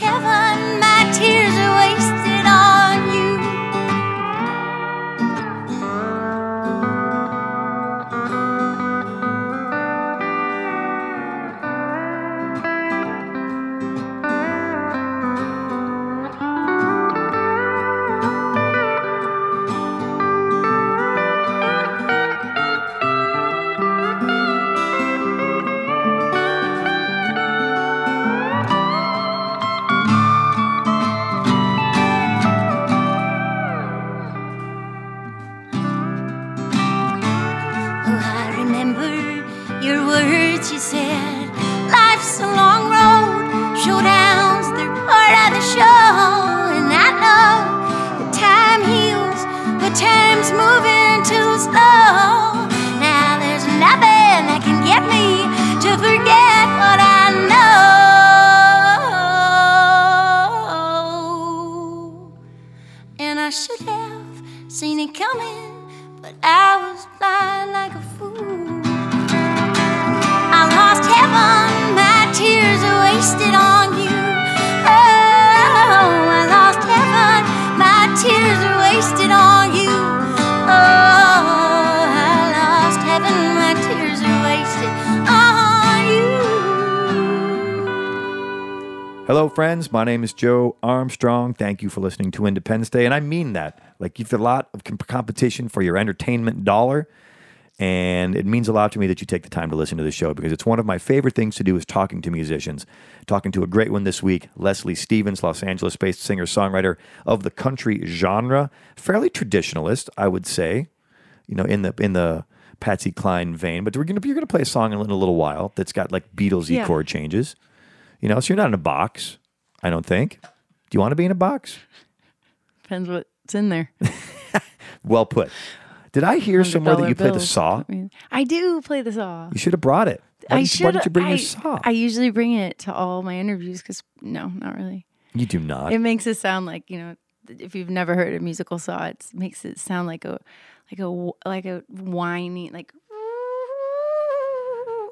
friends. My name is Joe Armstrong. Thank you for listening to Independence Day. And I mean that. Like, you've got a lot of com- competition for your entertainment dollar. And it means a lot to me that you take the time to listen to the show because it's one of my favorite things to do is talking to musicians. Talking to a great one this week, Leslie Stevens, Los Angeles based singer songwriter of the country genre, fairly traditionalist, I would say, you know, in the, in the, Patsy Cline vein, but we're gonna you're gonna play a song in a little while that's got like Beatles Yeah. chord changes. You know, so you're not in a box, I don't think. Do you want to be in a box? Depends what's in there. Well put. Did I hear somewhere that you play the saw? I, do play the saw. You should have brought it. Why, I didn't, should. why didn't you bring I, your saw? I usually bring it to all my interviews because no, not really. you do not. It makes it sound like you know, if you've never heard a musical saw, it makes it sound like a, like a, like a whiny, like,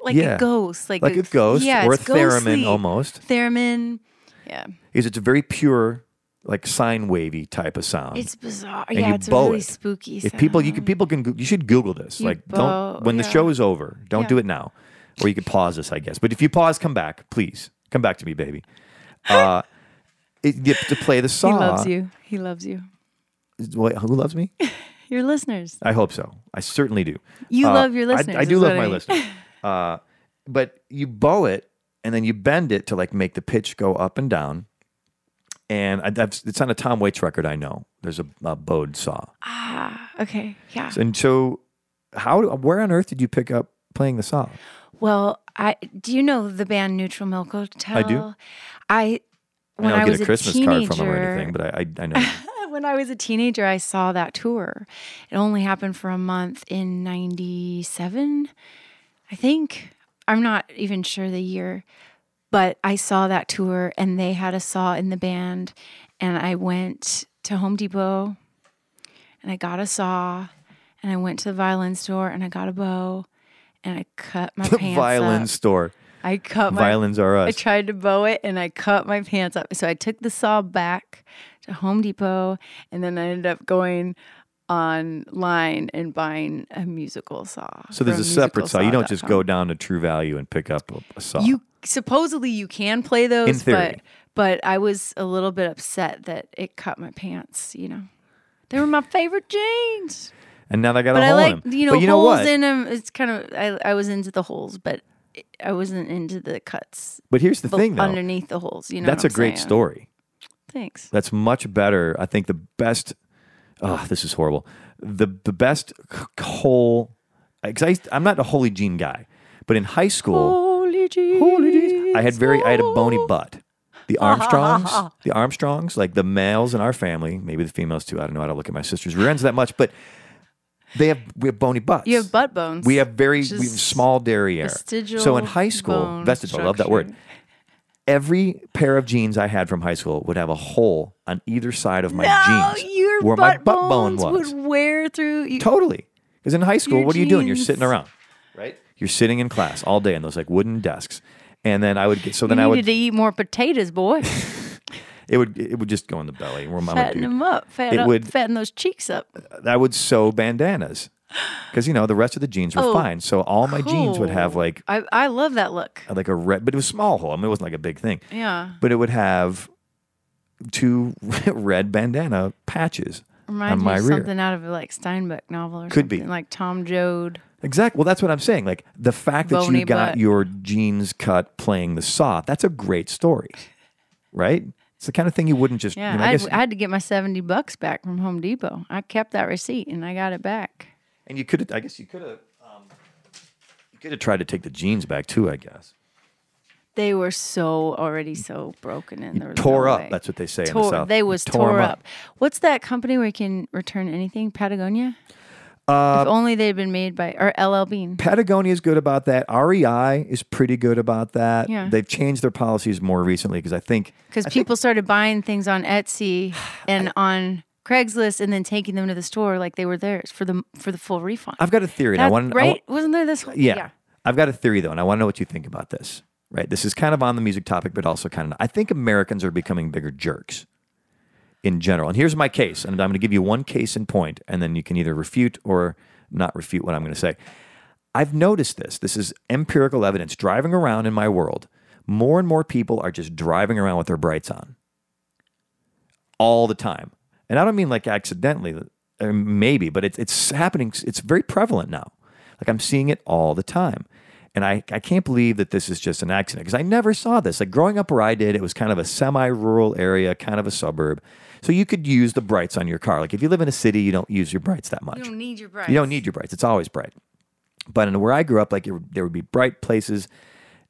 like Yeah. a ghost, like like a ghost yeah, or a ghostly. almost. Theremin, yeah, Is it's a very pure, like sine wavy type of sound. it's bizarre. and yeah, it's a really it. spooky. if people you can people can you should Google this. You like bow- don't when the show is over, don't Yeah. do it now. Or you could pause this, I guess. But if you pause, come back, please. Come back to me, baby. Uh it, you to play the song. he loves you. He loves you. Wait, who loves me? Your listeners. I hope so. I certainly do. You Uh, love your listeners. I, do love my mean. listeners. Uh, but you bow it and then you bend it to like make the pitch go up and down. And I, that's, it's on a Tom Waits record. I know there's a, a bowed saw. Ah, okay, yeah. And so, how? Where on earth did you pick up playing the saw? Well, I do you know the band Neutral Milk Hotel? I do. I when I I, don't was get a Christmas card teenager, from them or anything, but I, I, I know. when I was a teenager, I saw that tour. It only happened for a month in '97, I think. I'm not even sure the year, but I saw that tour, and they had a saw in the band, and I went to Home Depot, and I got a saw, and I went to the violin store, and I got a bow, and I cut my pants. the pants violin up. store. I cut my Violins are us. I tried to bow it and I cut my pants up. So I took the saw back to Home Depot and then I ended up going online and buying a musical saw. so there's from a separate saw. You don't just go down to True Value and pick up a, a saw. You supposedly you can play those, In theory. but but I was a little bit upset that it cut my pants. You know, they were my favorite jeans. and now they got But a I hole like in them. you know but you know holes what? in them. It's kind of I I was into the holes, but I wasn't into the cuts but here's the thing, though. underneath the holes. You know, That's a great saying? story. Thanks. That's much better. I think the best. Oh, this is horrible. The the best whole. Because I'm not a holy jean guy, but in high school, Holy jeans. holy jeans, I had very I had a bony butt. The Armstrongs, the Armstrongs, like the males in our family, maybe the females too. I don't know. I don't look at my sister's rear ends that much, but they have we have bony butts. You have butt bones. We have very we have small derriere. vestigial So in high school, vestigial, I love that word. Structure. Every pair of jeans I had from high school would have a hole on either side of my No, jeans your where butt, my butt bone bones was. would wear through. You, Totally. Because in high school, Your what are you doing? You're jeans. sitting around, right? You're sitting in class all day on those like wooden desks, and then I would get so you then I would needed to eat more potatoes, boy. it would it would just go in the belly. Where mama fatten dude. them up. Fat It up, would- fatten those cheeks up. I would sew bandanas because you know the rest of the jeans were Oh, fine. So all my jeans would have Cool. like I, I love that look. Uh, like a red, but it was small hole. I mean, it wasn't like a big thing. Yeah. but it would have two red bandana patches Reminds on me my of rear. something out of a like Steinbeck novel or Could be. something like Tom Joad. Exactly. Well, that's what I'm saying. Like the fact that Bony you got butt. your jeans cut playing the saw, that's a great story, right? It's the kind of thing you wouldn't just. Yeah, you know, I, I had, guess, I had to get my 70 bucks back from Home Depot. I kept that receipt and I got it back. And you could. I guess you could have. Um, you could have tried to take the jeans back too, I guess. They were so already so broken and there was Tore no up. way. That's what they say in the South. they was Tore tore, up. up. What's that company where you can return anything? Patagonia. Uh, if only they'd been made by or LL Bean. Patagonia is good about that. REI is pretty good about that. Yeah. They've changed their policies more recently because I think Because people started buying things on Etsy and on Craigslist and then taking them to the store like they were theirs for the for the full refund. I've got a theory. and I That- want, right? want- Wasn't there this? One? Yeah, I've got a theory though, and I want to know what you think about this. Right, this is kind of on the music topic, but also kind of. I think Americans are becoming bigger jerks in general. And here's my case, and I'm going to give you one case in point, and then you can either refute or not refute what I'm going to say. I've noticed this. This is empirical evidence. Driving around in my world, more and more people are just driving around with their brights on all the time. And I don't mean like accidentally, uh, maybe, but it's it's happening. It's very prevalent now. Like I'm seeing it all the time. And I, I can't believe that this is just an accident because I never saw this. Like growing up where I did, it was kind of a semi rural area, kind of a suburb. So you could use the brights on your car. Like if you live in a city, you don't use your brights that much. You don't need your brights. You don't need your brights. It's always bright. But in where I grew up, like it, there would be bright places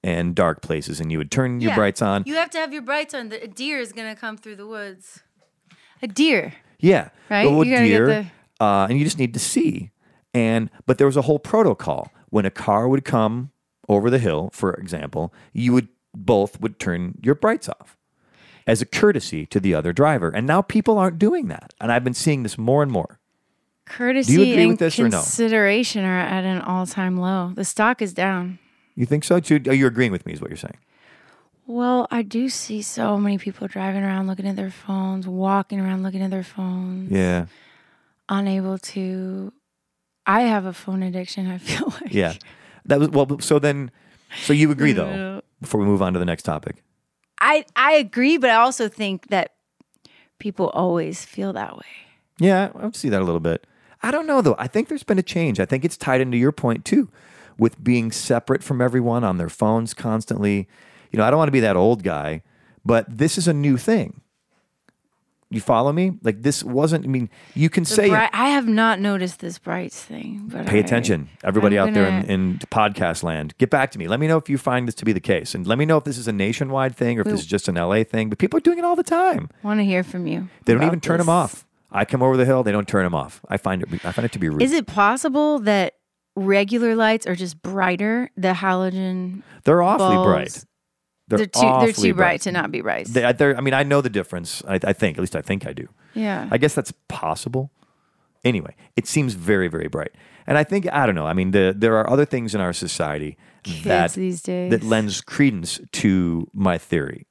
and dark places, and you would turn your Yeah. brights on. You have to have your brights on. The- A deer is gonna come through the woods. A deer. Yeah, Right? You gotta deer, uh, and you just need to see. And but there was a whole protocol when a car would come over the hill, for example, you would both would turn your brights off as a courtesy to the other driver. And now people aren't doing that, and I've been seeing this more and more. Courtesy and or no? consideration are at an all-time low. The stock is down. You think so? Jude? Are you agreeing with me? Is what you're saying? Well, I do see so many people driving around looking at their phones, walking around looking at their phones, Yeah, unable to. I have a phone addiction. I feel like. yeah. That was well. So then, so you agree though? Before we move on to the next topic, I I agree, but I also think that people always feel that way. Yeah, I see that a little bit. I don't know though. I think there's been a change. I think it's tied into your point too, with being separate from everyone on their phones constantly. You know, I don't want to be that old guy, but this is a new thing. You follow me? Like this wasn't. I mean, you can The say bright, I have not noticed this brights thing, but pay I- attention, everybody I'm out there in, gonna- in podcast land. Get back to me. Let me know if you find this to be the case, and let me know if this is a nationwide thing or if this is just an LA thing. But people are doing it all the time. want to hear from you. They don't even turn them off. I come over the hill, they don't turn them off. I find it. I find it to be rude. Is it possible that regular lights are just brighter? The halogen They're awfully bulbs, bright. They're, They're, too they're too bright to not be bright. They, I mean, I know the difference. I, I think, at least I think I do. yeah. I guess that's possible. Anyway, it seems very, very bright. And I think, I don't know. I mean, the, there are other things in our society Kids that, these days. that lends credence to my theory.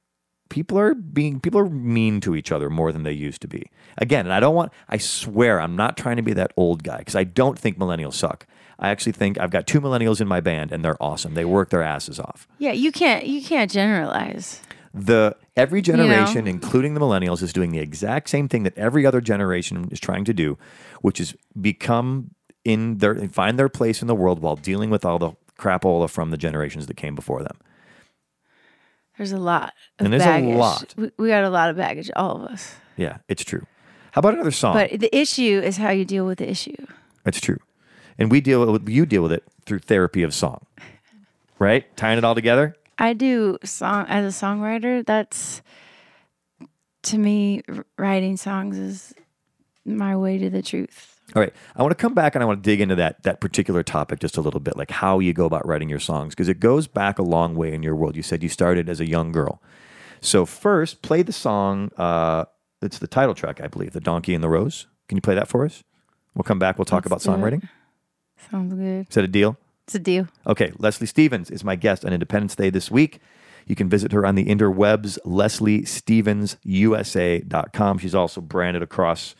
People are being, people are mean to each other more than they used to be. Again, and I don't want, I swear, I'm not trying to be that old guy because I don't think millennials suck. I actually think I've got two millennials in my band and they're awesome. They work their asses off. yeah, you can't you can't generalize. the every know? generation including the millennials is doing the exact same thing that every other generation is trying to do which is become in their find their place in the world while dealing with all the crapola from the generations that came before them There's a lot of And there's a lot. We, we got a lot of baggage, all of us. yeah it's true how about another song But the issue is how you deal with the issue. it's true and we deal with you deal with it through therapy of song right tying it all together I do song as a songwriter. That's to me, writing songs is my way to the truth. All right. I want to come back and I want to dig into that that particular topic just a little bit, like how you go about writing your songs, because it goes back a long way in your world. You said you started as a young girl. So first, play the song. Uh, it's the title track, I believe, "The Donkey and the Rose." Can you play that for us? We'll come back. We'll talk Let's about songwriting. it. Sounds good. Is that a deal? It's a deal. Okay, Leslie Stevens is my guest on Independence Day this week. You can visit her on the interwebs, lesliestevensusa.com. She's also branded across.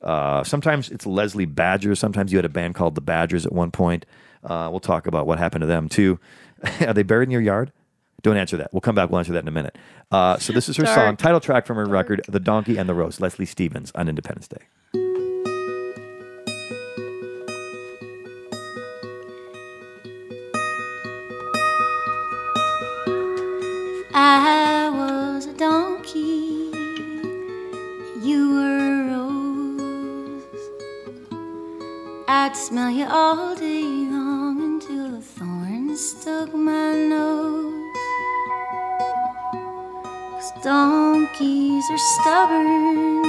Uh, sometimes it's Leslie Badger. Sometimes you had a band called the Badgers at one point. Uh, we'll talk about what happened to them too. Are they buried in your yard? Don't answer that. We'll come back. We'll answer that in a minute. Uh, so this is her song, title track from her record, "The Donkey and the Rose." Leslie Stevens on Independence Day. I was a donkey, you were a rose. I'd smell you all day long until the thorn stuck my nose. Cause donkeys are stubborn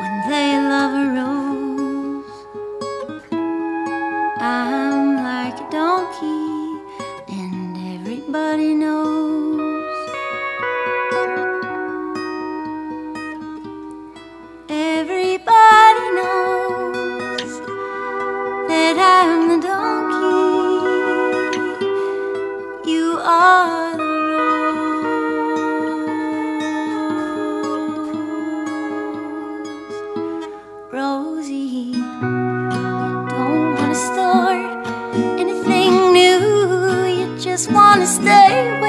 when they love a rose. I'm like a donkey, and everybody knows. Wanna stay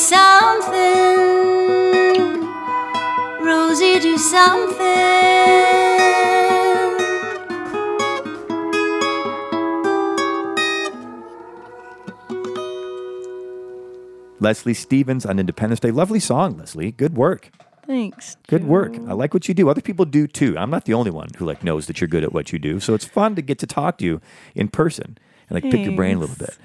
something, Rosie, do something. Leslie Stevens on Independence Day. Lovely song, Leslie. Good work. Thanks. Good work. I like what you do. Other people do too. I'm not the only one who like knows that you're good at what you do. So it's fun to get to talk to you in person and like pick your brain a little bit.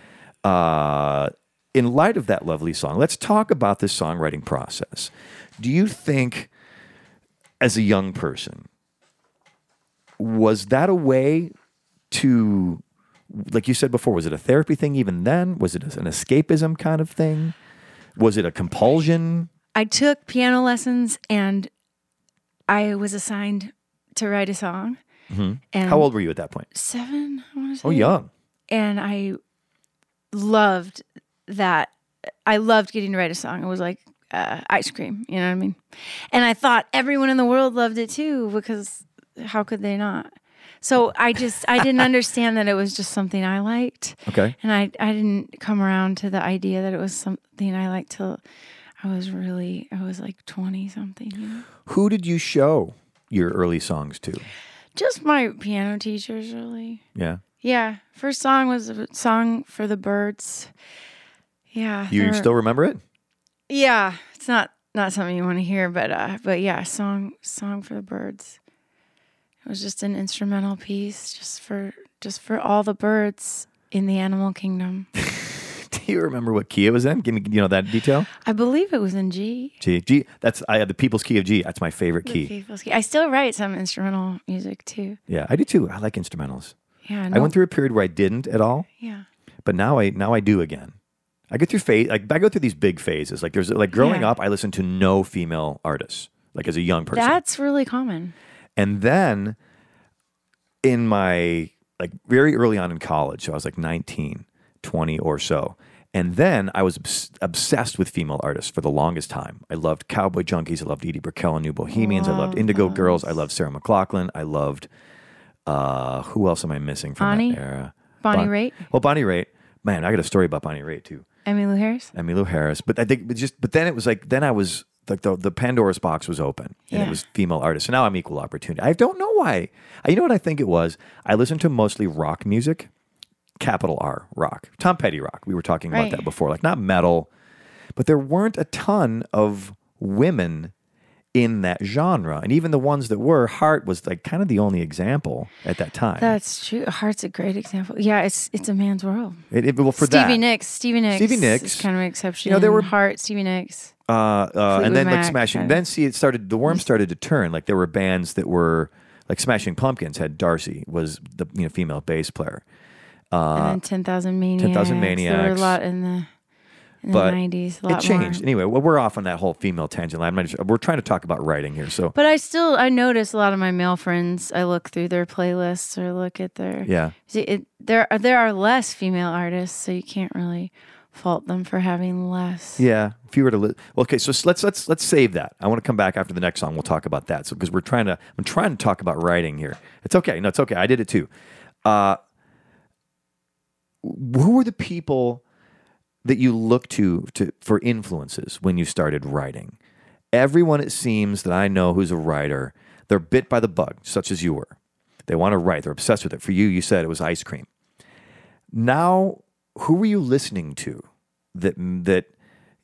Uh, in light of that lovely song, let's talk about this songwriting process. Do you think, as a young person, was that a way to, like you said before, was it a therapy thing even then? Was it an escapism kind of thing? Was it a compulsion? I took piano lessons and I was assigned to write a song. Mm-hmm. And How old were you at that point? Seven, I want to oh, say. Oh, young. And I loved that. I loved getting to write a song. It was like uh, ice cream, you know what I mean? And I thought everyone in the world loved it too because how could they not? So I just I didn't understand that it was just something I liked. Okay. And I I didn't come around to the idea that it was something I liked till I was really I was like 20 something, you know. Who did you show your early songs to? Just my piano teachers really. Yeah. Yeah, first song was a song for the birds. Yeah. You still remember it? Yeah, it's not not something you want to hear, but uh but yeah, song song for the birds. It was just an instrumental piece just for just for all the birds in the animal kingdom. Do you remember what key it was in? Give me, you know, that detail. I believe it was in G. G. G. That's I the people's key of G. That's my favorite The key. People's Key. I still write some instrumental music too. Yeah, I do too. I like instrumentals. Yeah, I went through a period where I didn't at all, Yeah. but now I now I do again. I go through phase like I go through these big phases. Like there's like growing Yeah. up, I listened to no female artists. Like as a young person, That's really common. And then in my like very early on in college, so I was like 19, 20 or so. And then I was obs- obsessed with female artists for the longest time. I loved Cowboy Junkies. I loved Edie Brickell and New Bohemians. I loved Indigo Girls. I loved Sarah McLachlan. I loved, uh, who else am I missing from Bonnie? that era? Bonnie Bon- Raitt? Well, Bonnie Raitt. Man, I got a story about Bonnie Raitt too. Emmylou Harris. Emmylou Harris. But I think but just but then it was like then I was like the the Pandora's box was open and it was female artists. So now I'm equal opportunity. I don't know why. I- You know what I think it was? I listened to mostly rock music, capital R rock, Tom Petty rock. We were talking about that before, like not metal, but there weren't a ton of women in that genre, and even the ones that were, Heart was like kind of the only example at that time. That's true. Heart's a great example. Yeah, it's it's a man's world. it, it- well, for Stevie that, Nicks, Stevie Nicks, Stevie Nicks. is kind of an exception. there were- Heart, Stevie Nicks. uh, uh, and then like Smashing. kind of. Then see, it started. The worm started to turn. Like there were bands that were like Smashing Pumpkins had Darcy was the you know female bass player. and then Ten Thousand Maniacs. 10,000 There were a lot in the in But the nineties. A It changed more. anyway. Well, we're off on that whole female tangent line. Just- we're trying to talk about writing here. So But I still I notice a lot of my male friends. I look through their playlists or look at their yeah, See, it, there are there are less female artists, so you can't really fault them for having less. yeah. If you were to li- okay, so let's let's let's save that. I want to come back after the next song. We'll talk about that. So because we're trying to, I'm trying to talk about writing here. It's okay. No, it's okay. I did it too. Uh, who were the people that you look to, to for influences when you started writing? Everyone, it seems that I know who's a writer, they're bit by the bug, such as you were. They want to write. They're obsessed with it. For you, you said it was ice cream. Now, who were you listening to that that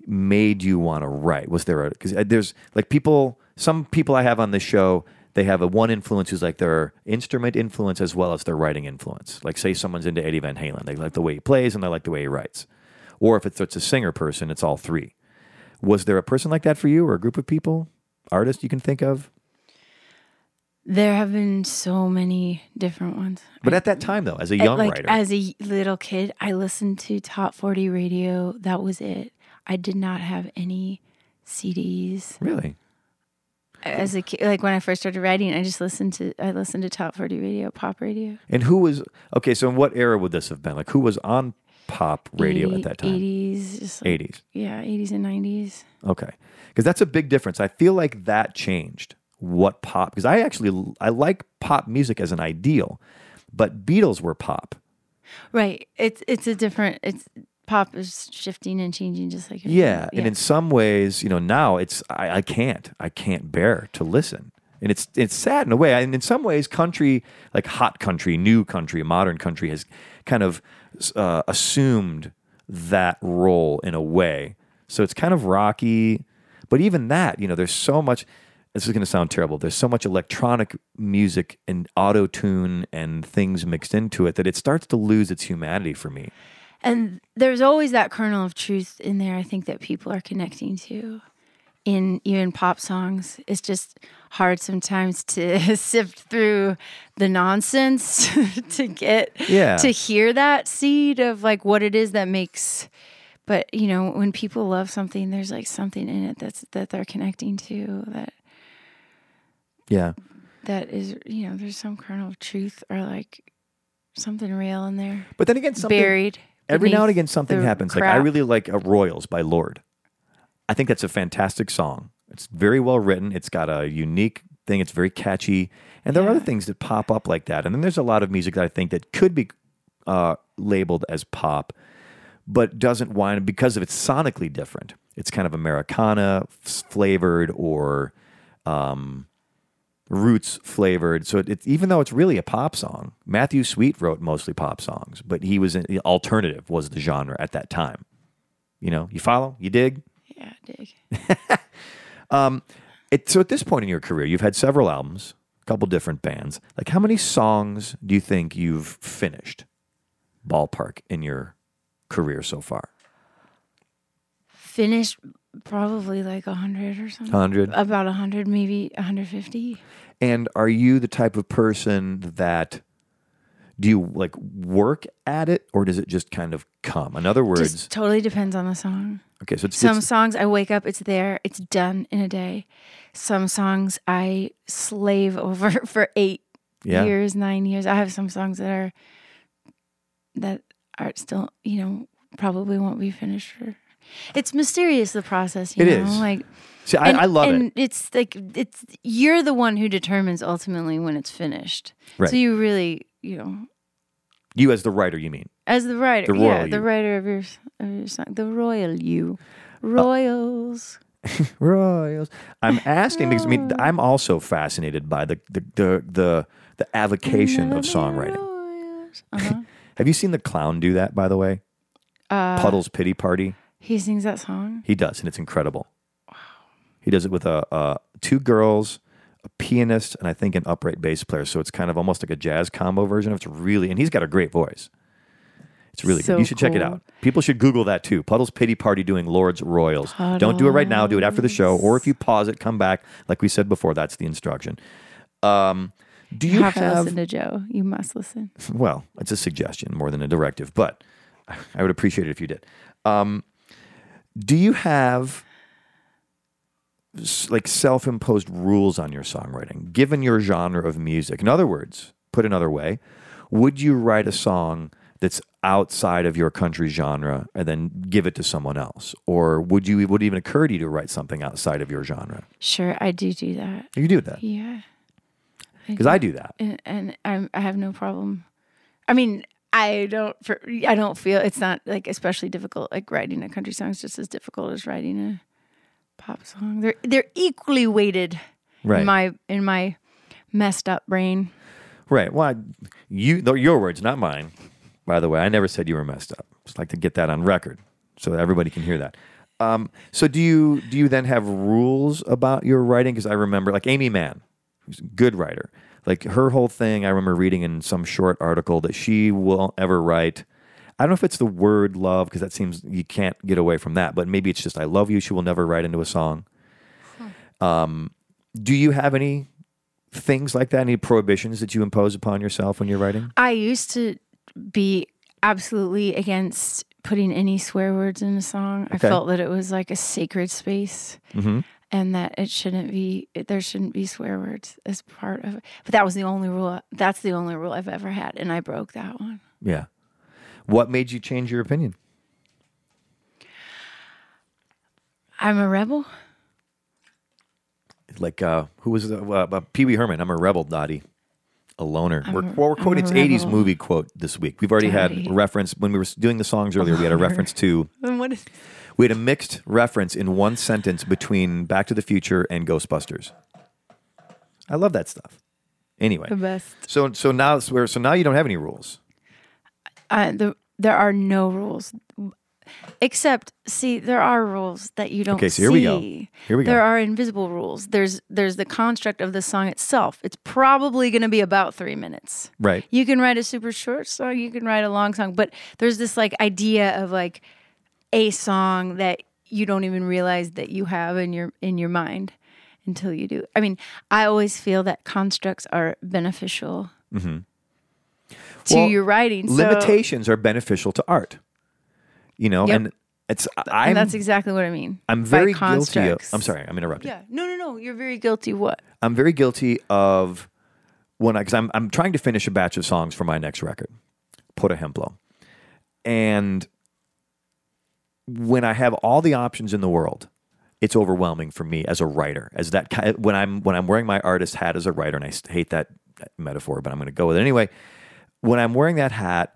made you want to write? Was there a because uh, there's like people, some people I have on this show, they have a one influence who's like their instrument influence as well as their writing influence. Like say someone's into Eddie Van Halen, they like the way he plays and they like the way he writes. Or if it's, it's a singer person, it's all three. Was there a person like that for you, or a group of people, artists you can think of? There have been so many different ones. But at that time, though, as a young like writer, as a little kid, I listened to Top 40 radio. That was it. I did not have any CDs. really, As a kid, like when I first started writing, I just listened to I listened to Top 40 radio, pop radio. and who was okay? So, in what era would this have been? Like, who was on pop radio at that time? 80s, just like, Eighties. Yeah, 80s and 90s. Okay, because that's a big difference. I feel like that changed what pop. Because I actually I like pop music as an ideal, but Beatles were pop. Right. It's it's a different it's pop is shifting and changing just like Yeah, everything. and in some ways, you know, now it's I, I can't I can't bear to listen, and it's it's sad in a way. And in some ways, country like hot country, new country, modern country has kind of uh, assumed that role in a way. So it's kind of rocky, but even that, you know, there's so much. This is going to sound terrible. There's so much electronic music and auto tune and things mixed into it that it starts to lose its humanity for me. And there's always that kernel of truth in there, I think, that people are connecting to in even pop songs. It's just hard sometimes to sift through the nonsense to get Yeah. to hear that seed of like what it is that makes but you know when people love something there's like something in it that's that they're connecting to that Yeah. that is you know there's some kernel of truth or like something real in there But then again, something buried every now and again something happens. Like I really like uh, Royals by Lorde. I think that's a fantastic song. It's very well written. It's got a unique thing. It's very catchy, and there are other things that pop up like that. And then there's a lot of music that I think that could be uh, labeled as pop, but doesn't wind because of it's sonically different. It's kind of Americana flavored or um, roots flavored. So it, it's even though it's really a pop song, Matthew Sweet wrote mostly pop songs, but he was in, alternative was the genre at that time. You know, you follow, you dig. Yeah dig um, It, so at this point in your career, you've had several albums, a couple different bands. Like, how many songs do you think you've finished, ballpark, in your career so far? finished probably like a hundred or something. Hundred. About a hundred, maybe a hundred fifty. And are you the type of person that do you like work at it, or does it just kind of come? In other words, Just totally depends on the song. okay, so it's, Some it's songs I wake up, it's there, it's done in a day. Some songs I slave over for eight Yeah. years, nine years. I have some songs that are that are still, you know, probably won't be finished for. It's mysterious the process. You It know? is. like see, I, and, I love and it. it's like it's you're the one who determines ultimately when it's finished. Right. So you really, you know, You as the writer, you mean? as the writer, The yeah, royal the writer of your of your song, the royal you, royals. Royals. I'm asking because I mean I'm also fascinated by the the the the, the avocation of songwriting. Uh-huh. Have you seen the clown do that? By the way, Uh, Puddles Pity Party. He sings that song. He does, and it's incredible. He does it with a, a two girls, a pianist, and I think an upright bass player. So it's kind of almost like a jazz combo version. Of it's really, and he's got a great voice. It's really So good. You should check it out. People should Google that too. Puddles Pity Party doing Lorde's Royals. Don't do it right now. Do it after the show, or if you pause it, come back. Like we said before, that's the instruction. Um, do you You have, have? to listen to Joe. You must listen. well, it's a suggestion more than a directive, but I would appreciate it if you did. Um, do you have like self-imposed rules on your songwriting, given your genre of music? In other words, put another way, would you write a song that's outside of your country genre and then give it to someone else, or would you would it even occur to you to write something outside of your genre? Sure, I do do that. You do that Yeah. because I do that. and, and I'm, I have no problem. I mean, I don't. For, I don't feel it's not like especially difficult. Like writing a country song is just as difficult as writing a pop song. They're they're equally weighted Right. in my in my messed up brain. Right. Well, I- you your words, not mine. By the way, I never said you were messed up. Just like to get that on record so that everybody can hear that. Um, so do you do you then have rules about your writing? Because I remember like Aimee Mann, who's a good writer. Like her whole thing, I remember reading in some short article that she won't ever write. I don't know if it's the word love because that seems you can't get away from that, but maybe it's just I love you. She will never write into a song. Um, do you have any things like that? Any prohibitions that you impose upon yourself when you're writing? I used to be absolutely against putting any swear words in a song. I felt that it was like a sacred space. Mm-hmm. and that it shouldn't be there shouldn't be swear words as part of it. But that was the only rule. That's the only rule I've ever had, and I broke that one. Yeah. What made you change your opinion? I'm a rebel. Like uh, who was the, uh, uh, Pee Wee Herman? I'm a rebel, Dottie. A loner. We're, a- well, we're quoting its 80s movie quote this week. We've already Dottie. had a reference when we were doing the songs earlier. We had a reference to And what is we had a mixed reference in one sentence between Back to the Future and Ghostbusters. I love that stuff. Anyway, the best? so so now so now you don't have any rules. Uh, the, there are no rules, except see there are rules that you don't. Okay, so here we go. Here we go. There are invisible rules. There's there's the construct of the song itself. It's probably going to be about three minutes. Right. You can write a super short song, you can write a long song, but there's this like idea of like a song that you don't even realize that you have in your in your mind until you do. I mean, I always feel that constructs are beneficial mm-hmm. To. Well, your writing. So, Limitations are beneficial to art. You know, Yep. and it's I'm and that's exactly what I mean. I'm very guilty of. I'm sorry, I'm interrupting. Yeah. No, no, no. You're very guilty. What? I'm very guilty of when I because I'm I'm trying to finish a batch of songs for my next record, Put a Hemplo, and when I have all the options in the world, it's overwhelming for me as a writer. As that when I'm when I'm wearing my artist hat as a writer, and I hate that metaphor, but I'm going to go with it anyway. When I'm wearing that hat,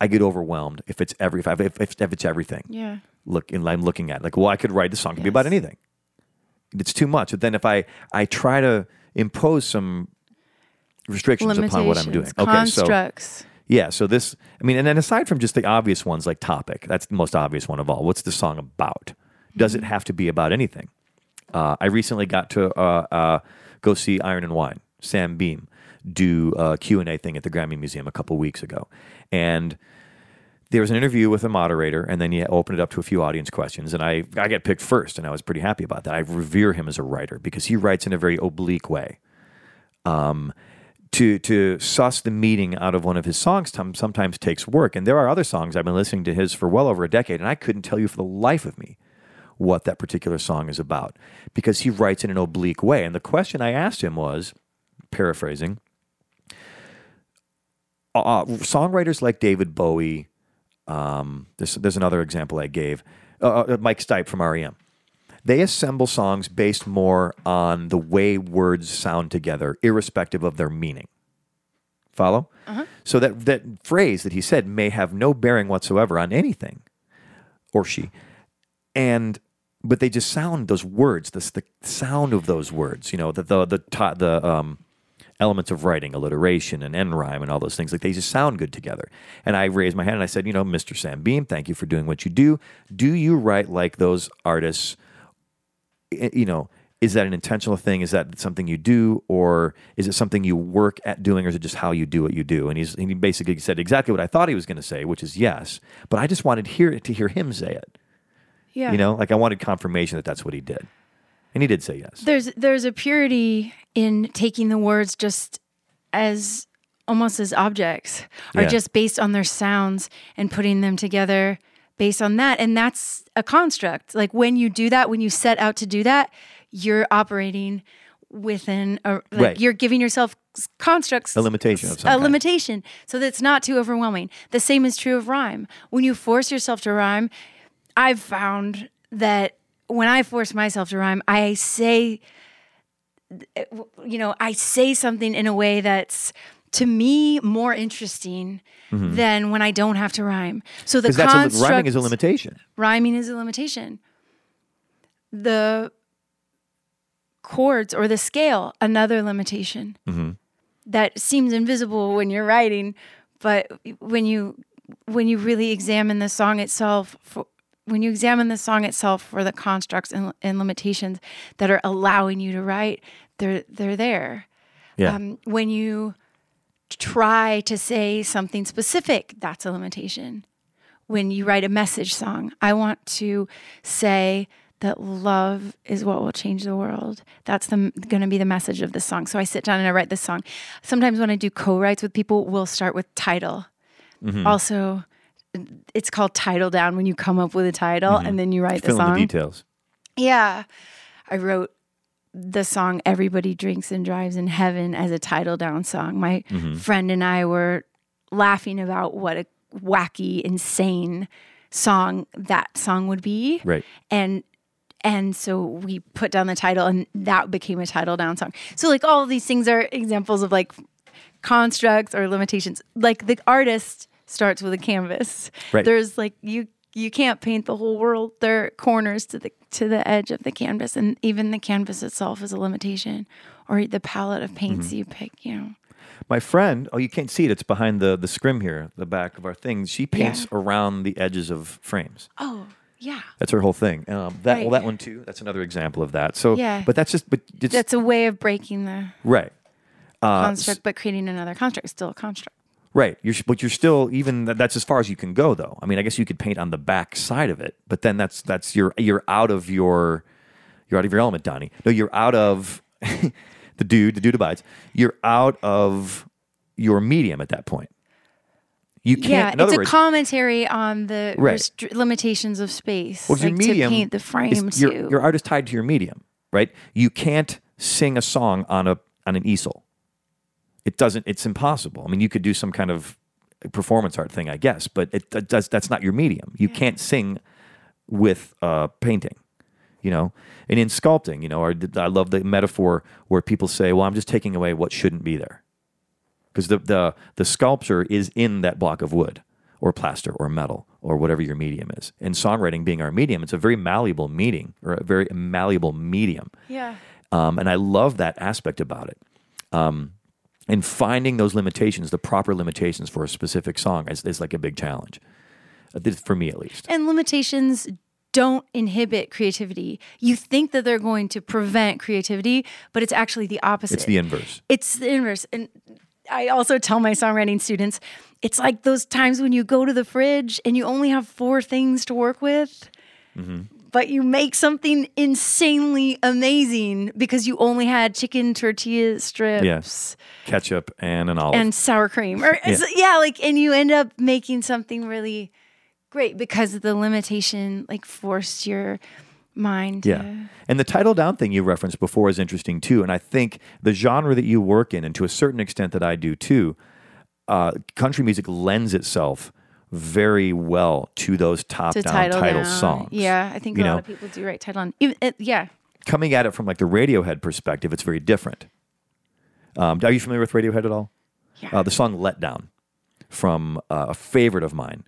I get overwhelmed if it's every if, if, if, if it's everything Yeah. look and I'm looking at. Like, well, I could write the song could be about anything. It's too much. But then if I I try to impose some restrictions upon what I'm doing. Limitations, Okay, so yeah, so this I mean, and then aside from just the obvious ones like topic, that's the most obvious one of all. What's the song about? Does Mm-hmm. it have to be about anything? Uh, I recently got to uh, uh, go see Iron and Wine, Sam Beam, do a Q&A thing at the Grammy Museum a couple weeks ago. And there was an interview with a moderator, and then you open it up to a few audience questions. And I, I get picked first, and I was pretty happy about that. I revere him as a writer because he writes in a very oblique way. Um, to to suss the meaning out of one of his songs tom- sometimes takes work. And there are other songs I've been listening to his for well over a decade, and I couldn't tell you for the life of me what that particular song is about because he writes in an oblique way. And the question I asked him was, paraphrasing, uh, songwriters like David Bowie. Um, there's, there's another example I gave. Uh, uh, Mike Stipe from REM. They assemble songs based more on the way words sound together, irrespective of their meaning. Follow? So that that phrase that he said may have no bearing whatsoever on anything, or she, and but they just sound those words, this the sound of those words, you know, the the the the um, elements of writing, alliteration and end rhyme and all those things, like they just sound good together. And I raised my hand and I said, you know, Mr. Sam Beam, thank you for doing what you do. Do you write like those artists? Eh, you know, is that an intentional thing? Is that something you do, or is it something you work at doing, or is it just how you do what you do? And he's and he basically said exactly what I thought he was going to say, which is yes. But I just wanted hear to hear him say it. Yeah. You know, like I wanted confirmation that that's what he did, and he did say yes. there's there's a purity in taking the words just as almost as objects or Yeah. just based on their sounds and putting them together based on that and that's a construct like when you do that when you set out to do that you're operating within a like Right. you're giving yourself constructs A limitation of some a kind. limitation so that it's not too overwhelming the same is true of rhyme when you force yourself to rhyme i've found that when i force myself to rhyme i say you know, I say something in a way that's to me more interesting mm-hmm. than when I don't have to rhyme. So the that's a, construct, rhyming is a limitation. Rhyming is a limitation. The chords or the scale, another limitation mm-hmm. that seems invisible when you're writing, but when you when you really examine the song itself, for, when you examine the song itself for the constructs and, and limitations that are allowing you to write, they're they're there. Yeah. Um, when you try to say something specific, that's a limitation. When you write a message song, I want to say that love is what will change the world. That's the going to be the message of this song. So I sit down and I write this song. Sometimes when I do co-writes with people, we'll start with title. Mm-hmm. Also, it's called title down when you come up with a title and then you write the song. the details. Yeah. I wrote the song Everybody Drinks and Drives in Heaven as a title down song. My Mm-hmm. friend and I were laughing about what a wacky, insane song that song would be. Right. And and so we put down the title and that became a title down song. So like all these things are examples of like constructs or limitations. Like the artist starts with a canvas. Right. There's like you you can't paint the whole world. There are corners to the to the edge of the canvas, and even the canvas itself is a limitation, or the palette of paints Mm-hmm. you pick. You know, My friend, oh, you can't see it. It's behind the the scrim here, the back of our thing. She paints around the edges of frames. oh yeah, That's her whole thing. Um, that well, that one too. That's another example of that. So, Yeah. but that's just, but it's that's a way of breaking the right, uh, construct, but creating another construct. Still a construct. Right. You're, but you're still even. That's as far as you can go, though. I mean, I guess you could paint on the back side of it, but then that's that's you're you're out of your you're out of your element, Donnie. No, you're out of the dude. The dude abides. You're out of your medium at that point. You can't. yeah, it's a words, commentary on the Right. restri- limitations of space. Well, like your medium to paint the is- frame your, your art is tied to your medium, right? You can't sing a song on a on an easel. It doesn't. It's impossible. I mean, you could do some kind of performance art thing, I guess, but it, that does. That's not your medium. You can't sing with uh, painting. You know, and in sculpting, you know, or I love the metaphor where people say, "Well, I'm just taking away what shouldn't be there," because the the the sculpture is in that block of wood or plaster or metal or whatever your medium is. And songwriting being our medium, it's a very malleable meeting or a very malleable medium. yeah. Um, and I love that aspect about it. Um, and finding those limitations, the proper limitations for a specific song, is, is like a big challenge, Uh, for me at least. And limitations don't inhibit creativity. You think that they're going to prevent creativity, but it's actually the opposite. It's the inverse. It's the inverse. And I also tell my songwriting students, it's like those times when you go to the fridge and you only have four things to work with, but you make something insanely amazing because you only had chicken tortilla strips Yes. Ketchup and an olive. and sour cream. Or yeah. yeah, like and you end up making something really great because the limitation like forced your mind to Yeah. And the title down thing you referenced before is interesting too. And I think the genre that you work in, and to a certain extent that I do too, uh, country music lends itself very well to those top to down title, title down. songs. Yeah, I think You a know? lot of people do write title on. Even, yeah, Coming at it from like the Radiohead perspective, it's very different. Um, are you familiar with Radiohead at all? yeah. Uh, the song "Let Down" from uh, a favorite of mine.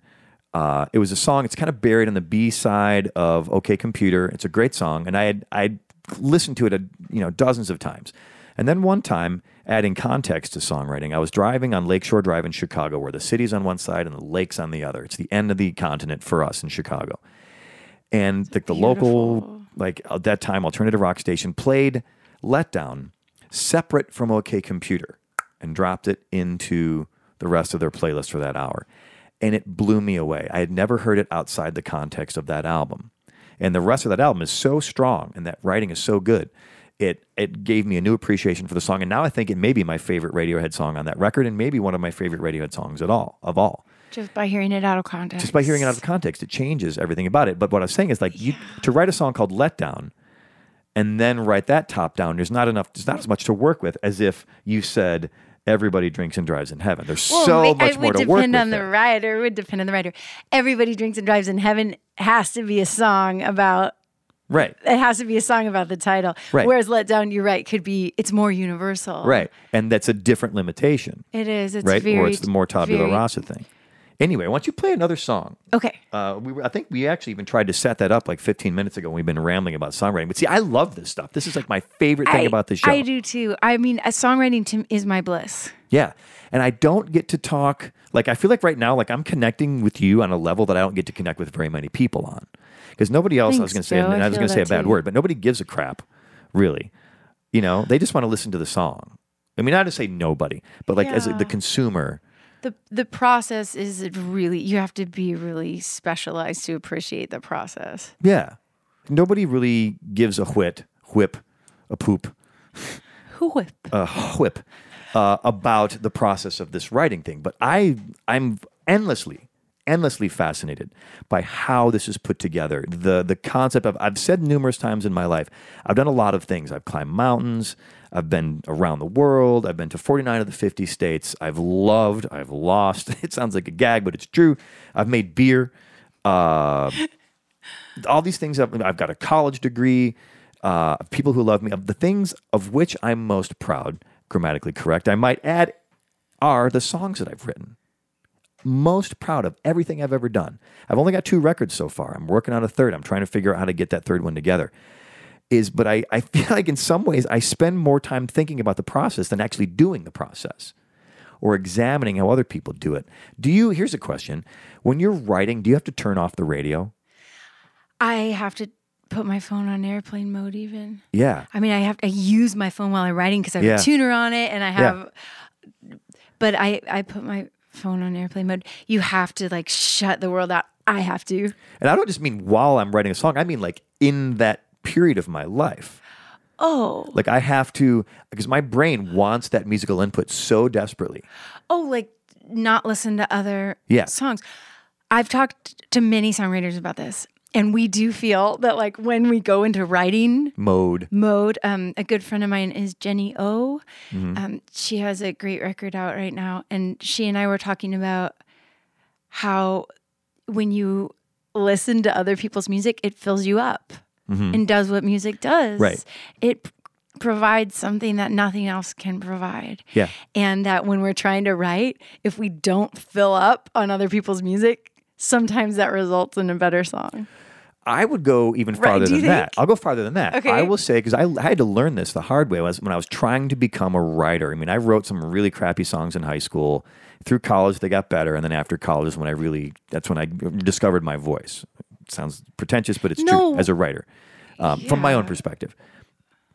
Uh, it was a song. It's kind of buried on the B side of OK Computer. It's a great song, and I had I listened to it a, you know dozens of times. And then one time, adding context to songwriting, I was driving on Lakeshore Drive in Chicago, where the city's on one side and the lake's on the other. It's the end of the continent for us in Chicago. And like the local, like at that time, alternative rock station played Letdown separate from OK Computer and dropped it into the rest of their playlist for that hour. And it blew me away. I had never heard it outside the context of that album. And the rest of that album is so strong and that writing is so good. It it gave me a new appreciation for the song. And now I think it may be my favorite Radiohead song on that record and maybe one of my favorite Radiohead songs at all of all Just by hearing it out of context. just by hearing it out of context, it changes everything about it. But what I was saying is like you to write a song called Letdown and then write that top down, there's not enough there's not as much to work with as if you said everybody drinks and drives in heaven. There's Well, so much it more would to work depend on the writer. It would depend on the writer. Everybody drinks and drives in heaven has to be a song about. Right. It has to be a song about the title. Right. Whereas "Let Down," you're right, could be. It's more universal. Right. And that's a different limitation. It is. It's right? very. or it's the more tabula very- rasa thing. Anyway, why don't you play another song? Okay. Uh, we were, I think we actually even tried to set that up like 15 minutes ago. When we've been rambling about songwriting, but see, I love this stuff. This is like my favorite thing I, about this show. I do too. I mean, a songwriting to, is my bliss. Yeah. And I don't get to talk, like, I feel like right now, like, I'm connecting with you on a level that I don't get to connect with very many people on. Because nobody else, I was going to say, Joe. and I I was going to say a bad too. word, but nobody gives a crap, really. You know, they just want to listen to the song. I mean, not to say nobody, but like as a, the consumer, The the process is really. You have to be really specialized to appreciate the process. yeah. Nobody really gives a whit, whip, a poop, Who whip? a whip uh, about the process of this writing thing. But I, I'm endlessly, endlessly fascinated by how this is put together. The the concept of I've said numerous times in my life, I've done a lot of things. I've climbed mountains. I've been around the world. I've been to 49 of the 50 states. I've loved. I've lost. It sounds like a gag, but it's true. I've made beer. Uh, all these things. I've, I've got a college degree. Uh, people who love me. The things of which I'm most proud, grammatically correct, I might add, are the songs that I've written. Most proud of everything I've ever done. I've only got two records so far. I'm working on a third. I'm trying to figure out how to get that third one together. Is but I, I feel like in some ways I spend more time thinking about the process than actually doing the process or examining how other people do it. Do you here's a question. When you're writing, do you have to turn off the radio? I have to put my phone on airplane mode. Even. Yeah. I mean, I have I use my phone while I'm writing because I have Yeah. a tuner on it, and I have. But I I put my phone on airplane mode. You have to like shut the world out. I have to. And I don't just mean while I'm writing a song, I mean like in that period of my life. Oh, Like I have to, because my brain wants that musical input so desperately. oh, like not listen to other Yeah. songs. I've talked to many songwriters about this, and we do feel that like when we go into writing Mode. mode. Um, a good friend of mine is Jenny O. Mm-hmm. Um, she has a great record out right now, and she and I were talking about how when you listen to other people's music, it fills you up and does what music does. Mm-hmm. Right. It provides something that nothing else can provide. Yeah. And that when we're trying to write, if we don't fill up on other people's music, sometimes that results in a better song. I would go even farther you than that. I'll go farther than that. Okay. I will say because I, I had to learn this the hard way was when I was trying to become a writer. I mean, I wrote some really crappy songs in high school. Through college, they got better, and then after college, is when I really that's when I discovered my voice. It sounds pretentious, but it's No. true as a writer, um, from my own perspective.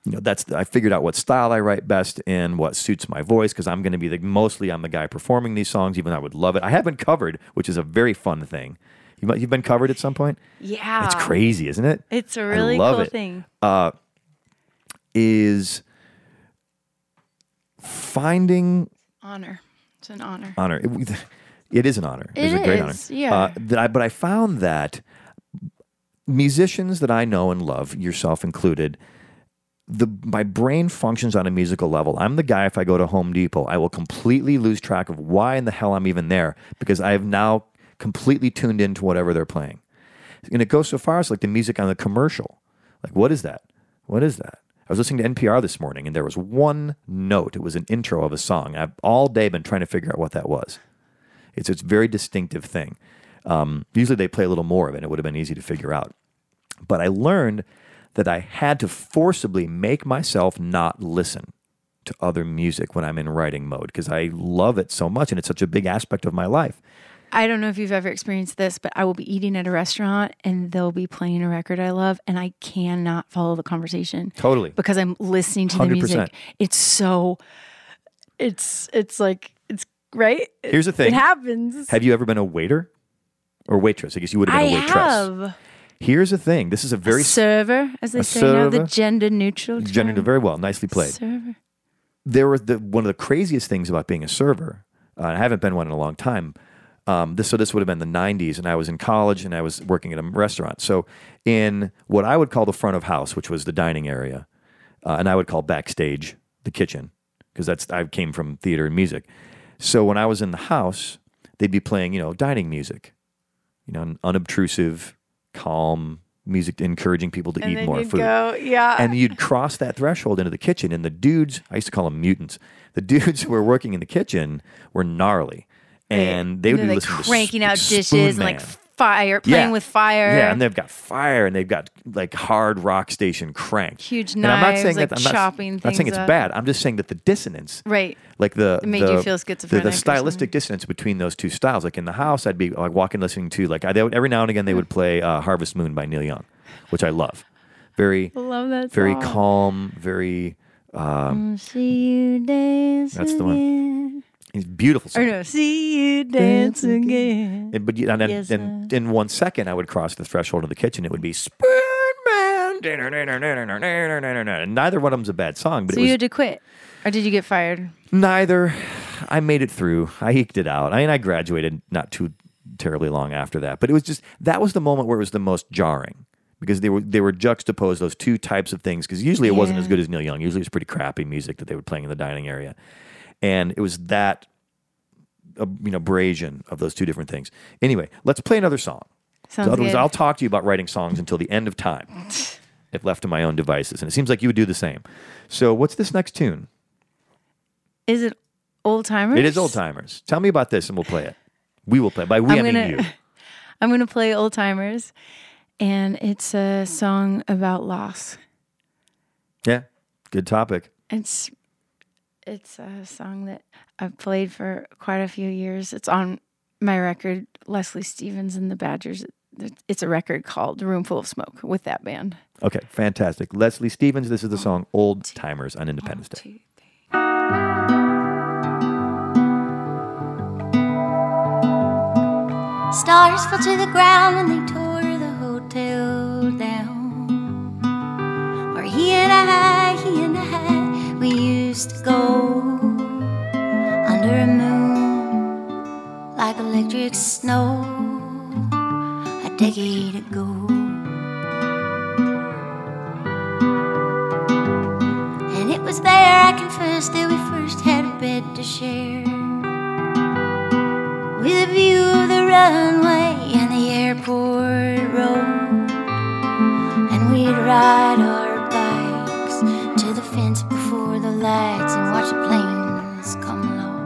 You know, that's I figured out what style I write best in, what suits my voice, because I'm going to be the mostly I'm the guy performing these songs. Even though I would love it. I haven't covered, which is a very fun thing. You You've been covered at some point. Yeah. It's crazy, isn't it? It's a really cool it. thing. Is finding Honor. It's an honor. honor. It, it is an honor. It's It a great honor. yeah. Uh, that I, but I found that musicians that I know and love, yourself included, the my brain functions on a musical level. I'm the guy if I go to Home Depot, I will completely lose track of why in the hell I'm even there because I have now completely tuned into whatever they're playing. And it goes so far as like the music on the commercial. Like, what is that? What is that? I was listening to NPR this morning and there was one note. It was an intro of a song. I've all day been trying to figure out what that was. It's a very distinctive thing. Um, usually they play a little more of it. and It would have been easy to figure out. But I learned that I had to forcibly make myself not listen to other music when I'm in writing mode because I love it so much and it's such a big aspect of my life. I don't know if you've ever experienced this, but I will be eating at a restaurant and they'll be playing a record I love and I cannot follow the conversation. Totally. Because I'm listening to the 100%. music. It's so it's it's like it's right? Here's the thing. It happens. Have you ever been a waiter or waitress? I guess you would have I been a waitress. have Here's the thing. This is a very server, as they a say now, the gender neutral. gender term. very well, nicely played. Server. there was the one of the craziest things about being a server. Uh, I haven't been one in a long time. Um, this so this would have been the '90s, and I was in college, and I was working at a restaurant. So in what I would call the front of house, which was the dining area, uh, and I would call backstage the kitchen, because that's I came from theater and music. So when I was in the house, they'd be playing, you know, dining music, you know, unobtrusive, calm music, encouraging people to And eat more food go, yeah. and you'd cross that threshold into the kitchen and the dudes i used to call them mutants the dudes who were working in the kitchen were gnarly and they would be like listening cranking to out Spoon dishes and like fire, playing with fire. yeah and they've got fire and they've got like hard rock station crank Huge and i'm not knives, saying like that i'm not, chopping not saying things it's up. bad i'm just saying that the dissonance Right. like the It made you the- feel the, schizophrenic the or stylistic dissonance between those two styles like in the house i'd be like walking listening to like I, they would, every now and again they would play uh, harvest moon by neil young which i love very Love that very song. calm very um, See you dance That's the one. It's beautiful song. no, see you dance again. And- but you- and, then Yes, and in one second I would cross the threshold of the kitchen. It would be Spoon Man and neither one of them's a bad song but So it you had to quit, or did you get fired? neither. I made it through. I eked it out. I mean I graduated not too terribly long after that. But it was just that was the moment where it was the most jarring because they were they were juxtaposed those two types of things because usually it wasn't as good as Neil Young. Usually it was pretty crappy music that they were playing in the dining area and it was that uh, you know abrasion of those two different things. Anyway let's play another song. Sounds otherwise good. I'll talk to you about writing songs until the end of time if left to my own devices. And it seems like you would do the same. So what's this next tune? Is it old timers? it is old timers. Tell me about this and we'll play it. We will play by we I'm I mean gonna- you. I'm gonna play old timers, and it's a song about loss. yeah good topic. It's it's a song that I've played for quite a few years. It's on my record, Leslie Stevens and the Badgers. It's a record called "Room Full of Smoke" with that band. okay fantastic Leslie Stevens this is the song old timers on Independence Day Stars fell to the ground when they tore the hotel down. Where he and I, go under a moon like electric snow a decade ago. And it was there I confessed that we first had a bed to share with a view of the runway and the airport road. And we'd ride our watch the planes come low.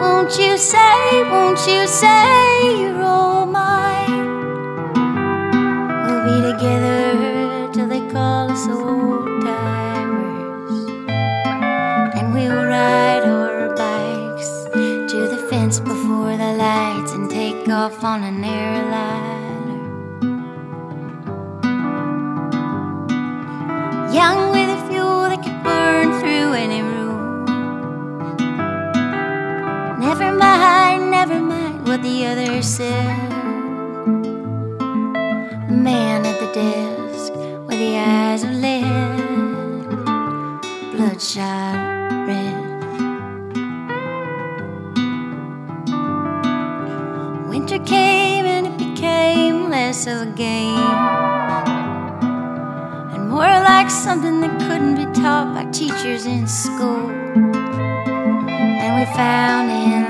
Won't you say, won't you say you're all mine? We'll be together till they call us old timers and we'll ride our bikes to the fence before the lights and take off on an airliner. What the others said. The man at the desk with the eyes of lead bloodshot red. Winter came and it became less of a game and more like something that couldn't be taught by teachers in school. And we found in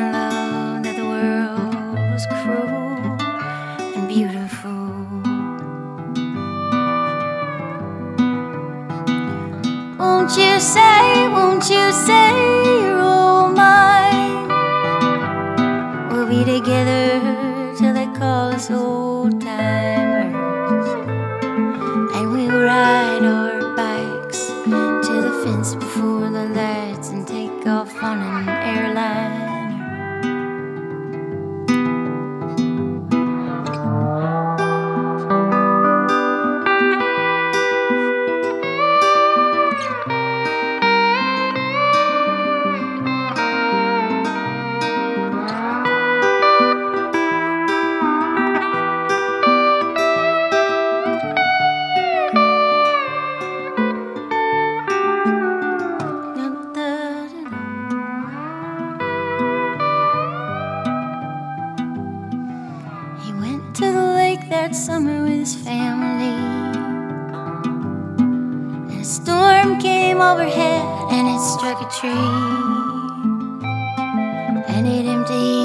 say, won't you say And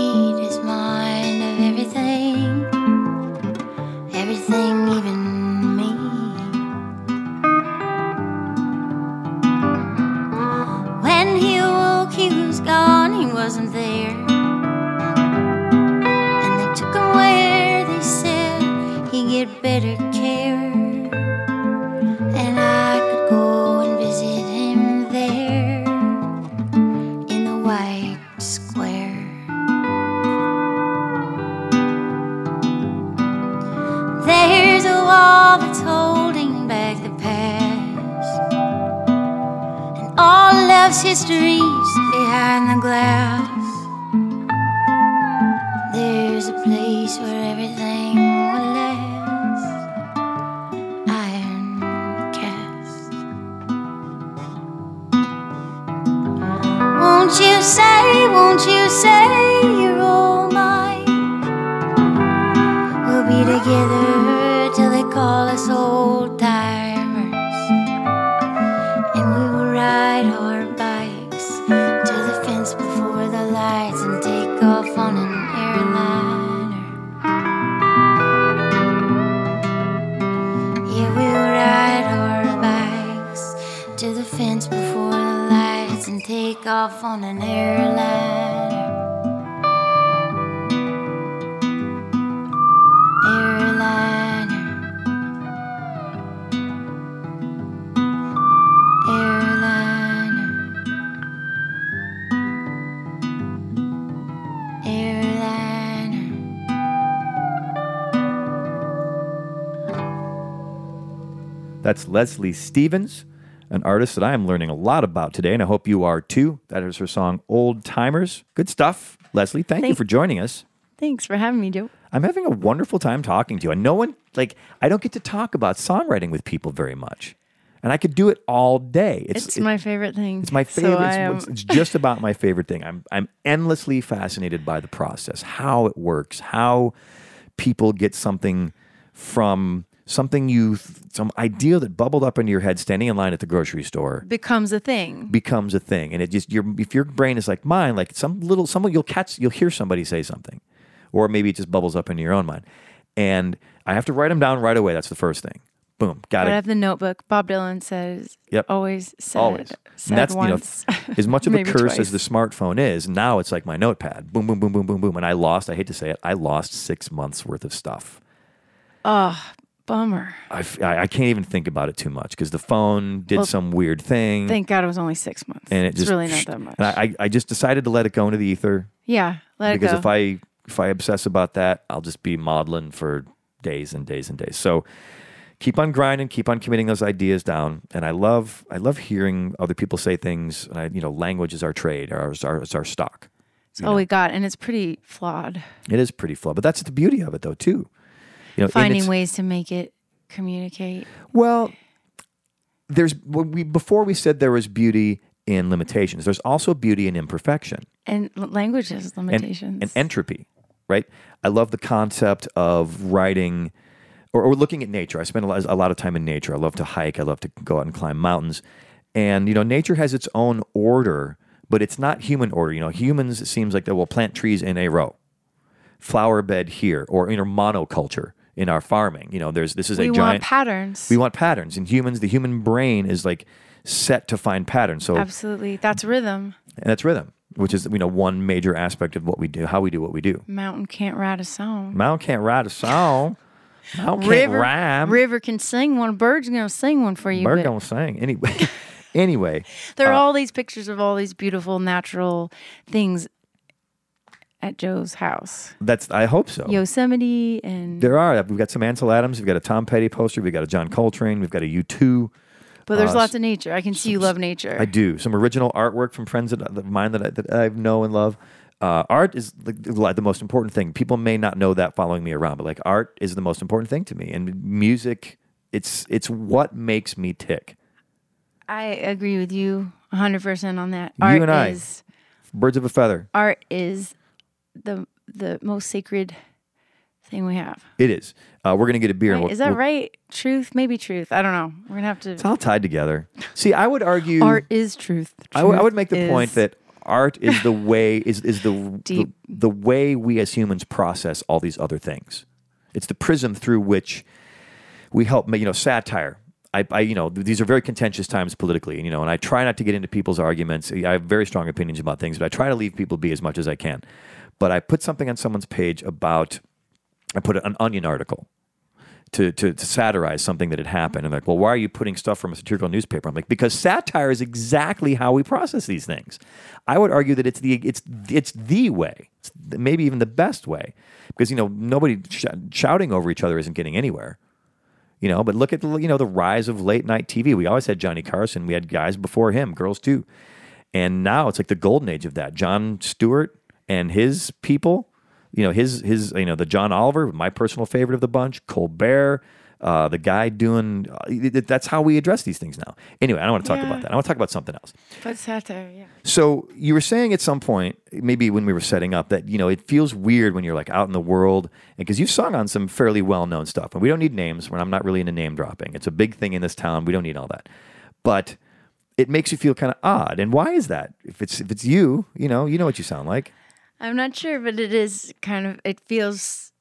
Leslie Stevens, an artist that I am learning a lot about today, and I hope you are too. That is her song Old Timers. Good stuff. Leslie, thank, you for joining us. Thanks for having me, Joe. I'm having a wonderful time talking to you. And no one, like, I don't get to talk about songwriting with people very much. And I could do it all day. It's, it- my favorite thing. It's my favorite. It's- am- it's, it's just about my favorite thing. I'm I'm endlessly fascinated by the process, how it works, how people get something from something you some idea that bubbled up into your head standing in line at the grocery store becomes a thing. becomes a thing and it just your if your brain is like mine like some little someone you'll catch you'll hear somebody say something or maybe it just bubbles up into your own mind and i have to write them down right away that's the first thing boom got But I it have the notebook. Bob Dylan says, Yep. always said, always. said And that's once. you know, as much of a curse as the smartphone is. Now it's like my notepad. Boom, boom, boom, boom, boom, boom. And I lost. I hate to say it. I lost six months worth of stuff. Bummer. I, f- I- I can't even think about it too much because the phone did Well, some weird thing, Thank God it was only six months. and it it's just really not that much. And I, I I just decided to let it go into the ether yeah, let because it go. if I if I obsess about that, I'll just be modeling for days and days and days. So keep on grinding, keep on committing those ideas down. And I love I love hearing other people say things. And I, you know, language is our trade, is our, is our stock. it's all we got, and it's pretty flawed. It is pretty flawed, but that's the beauty of it, though, too. You know, Finding ways to make it communicate. Well, there's we before we said there was beauty in limitations. There's also beauty in imperfection. And l- language has and, limitations. and entropy, right? I love the concept of writing or, or looking at nature. I spend a lot, a lot of time in nature. I love to hike. I love to go out and climb mountains. And, you know, nature has its own order, but it's not human order. You know, humans, it seems like they will plant trees in a row, flower bed here, or, you know, monoculture in our farming. You know, there's, this is we a want giant. patterns. we want patterns. And humans, the human brain is like set to find patterns. So, Absolutely. That's rhythm. and that's rhythm, which is, you know, one major aspect of what we do, how we do what we do. Mountain can't write a song. Mountain can't write a song. Mount can't River, rhyme. River can sing one. Bird's gonna sing one for you. Bird but don't sing. Anyway, anyway, there are uh, all these pictures of all these beautiful natural things at Joe's house. that's I hope so. Yosemite and There are. We've got some Ansel Adams. We've got a Tom Petty poster. We've got a John Coltrane. We've got a U2. but there's uh, lots of nature. I can see you love nature. I do some original artwork from friends of mine that I, that I know and love. Uh, art is the, the the most important thing. People may not know that following me around, but like art is the most important thing to me, and music. It's it's what makes me tick. I agree with you 100% on that. You Art and I. is Birds of a feather. art is the the most sacred thing we have. It is. Uh, we're gonna get a beer. Right? we'll- Is that we'll- right? Truth, maybe truth. I don't know. We're gonna have to. It's all tied together. See, I would argue. Art is truth. I would- would make the point that art is the way is is the, the the way we as humans process all these other things. It's the prism through which we help. You know, satire. I, I, you know, these are very contentious times politically, you know, and I try not to get into people's arguments. I have very strong opinions about things, but I try to leave people be as much as I can. But I put something on someone's page about, I put an Onion article to, to, to satirize something that had happened. And like, well, why are you putting stuff from a satirical newspaper? I'm like, because satire is exactly how we process these things. I would argue that it's the it's it's the way, it's maybe even the best way, because you know nobody sh- shouting over each other isn't getting anywhere. You know, but look at the you know the rise of late night TV. We always had Johnny Carson. We had guys before him, girls too, and now it's like the golden age of that. Jon Stewart and his people you know his his you know the John Oliver, my personal favorite of the bunch, Colbert, uh, the guy doing uh, that's how we address these things now. Anyway, I don't want to talk Yeah. about that. I want to talk about something else. But satire, yeah. So you were saying at some point, maybe when we were setting up, that you know it feels weird when you're like out in the world, because you've sung on some fairly well known stuff, and we don't need names. When I'm not really into name dropping, it's a big thing in this town. We don't need all that, but it makes you feel kind of odd. And why is that? If it's if it's you, you know, you know what you sound like. I'm not sure, but it is kind of. It feels.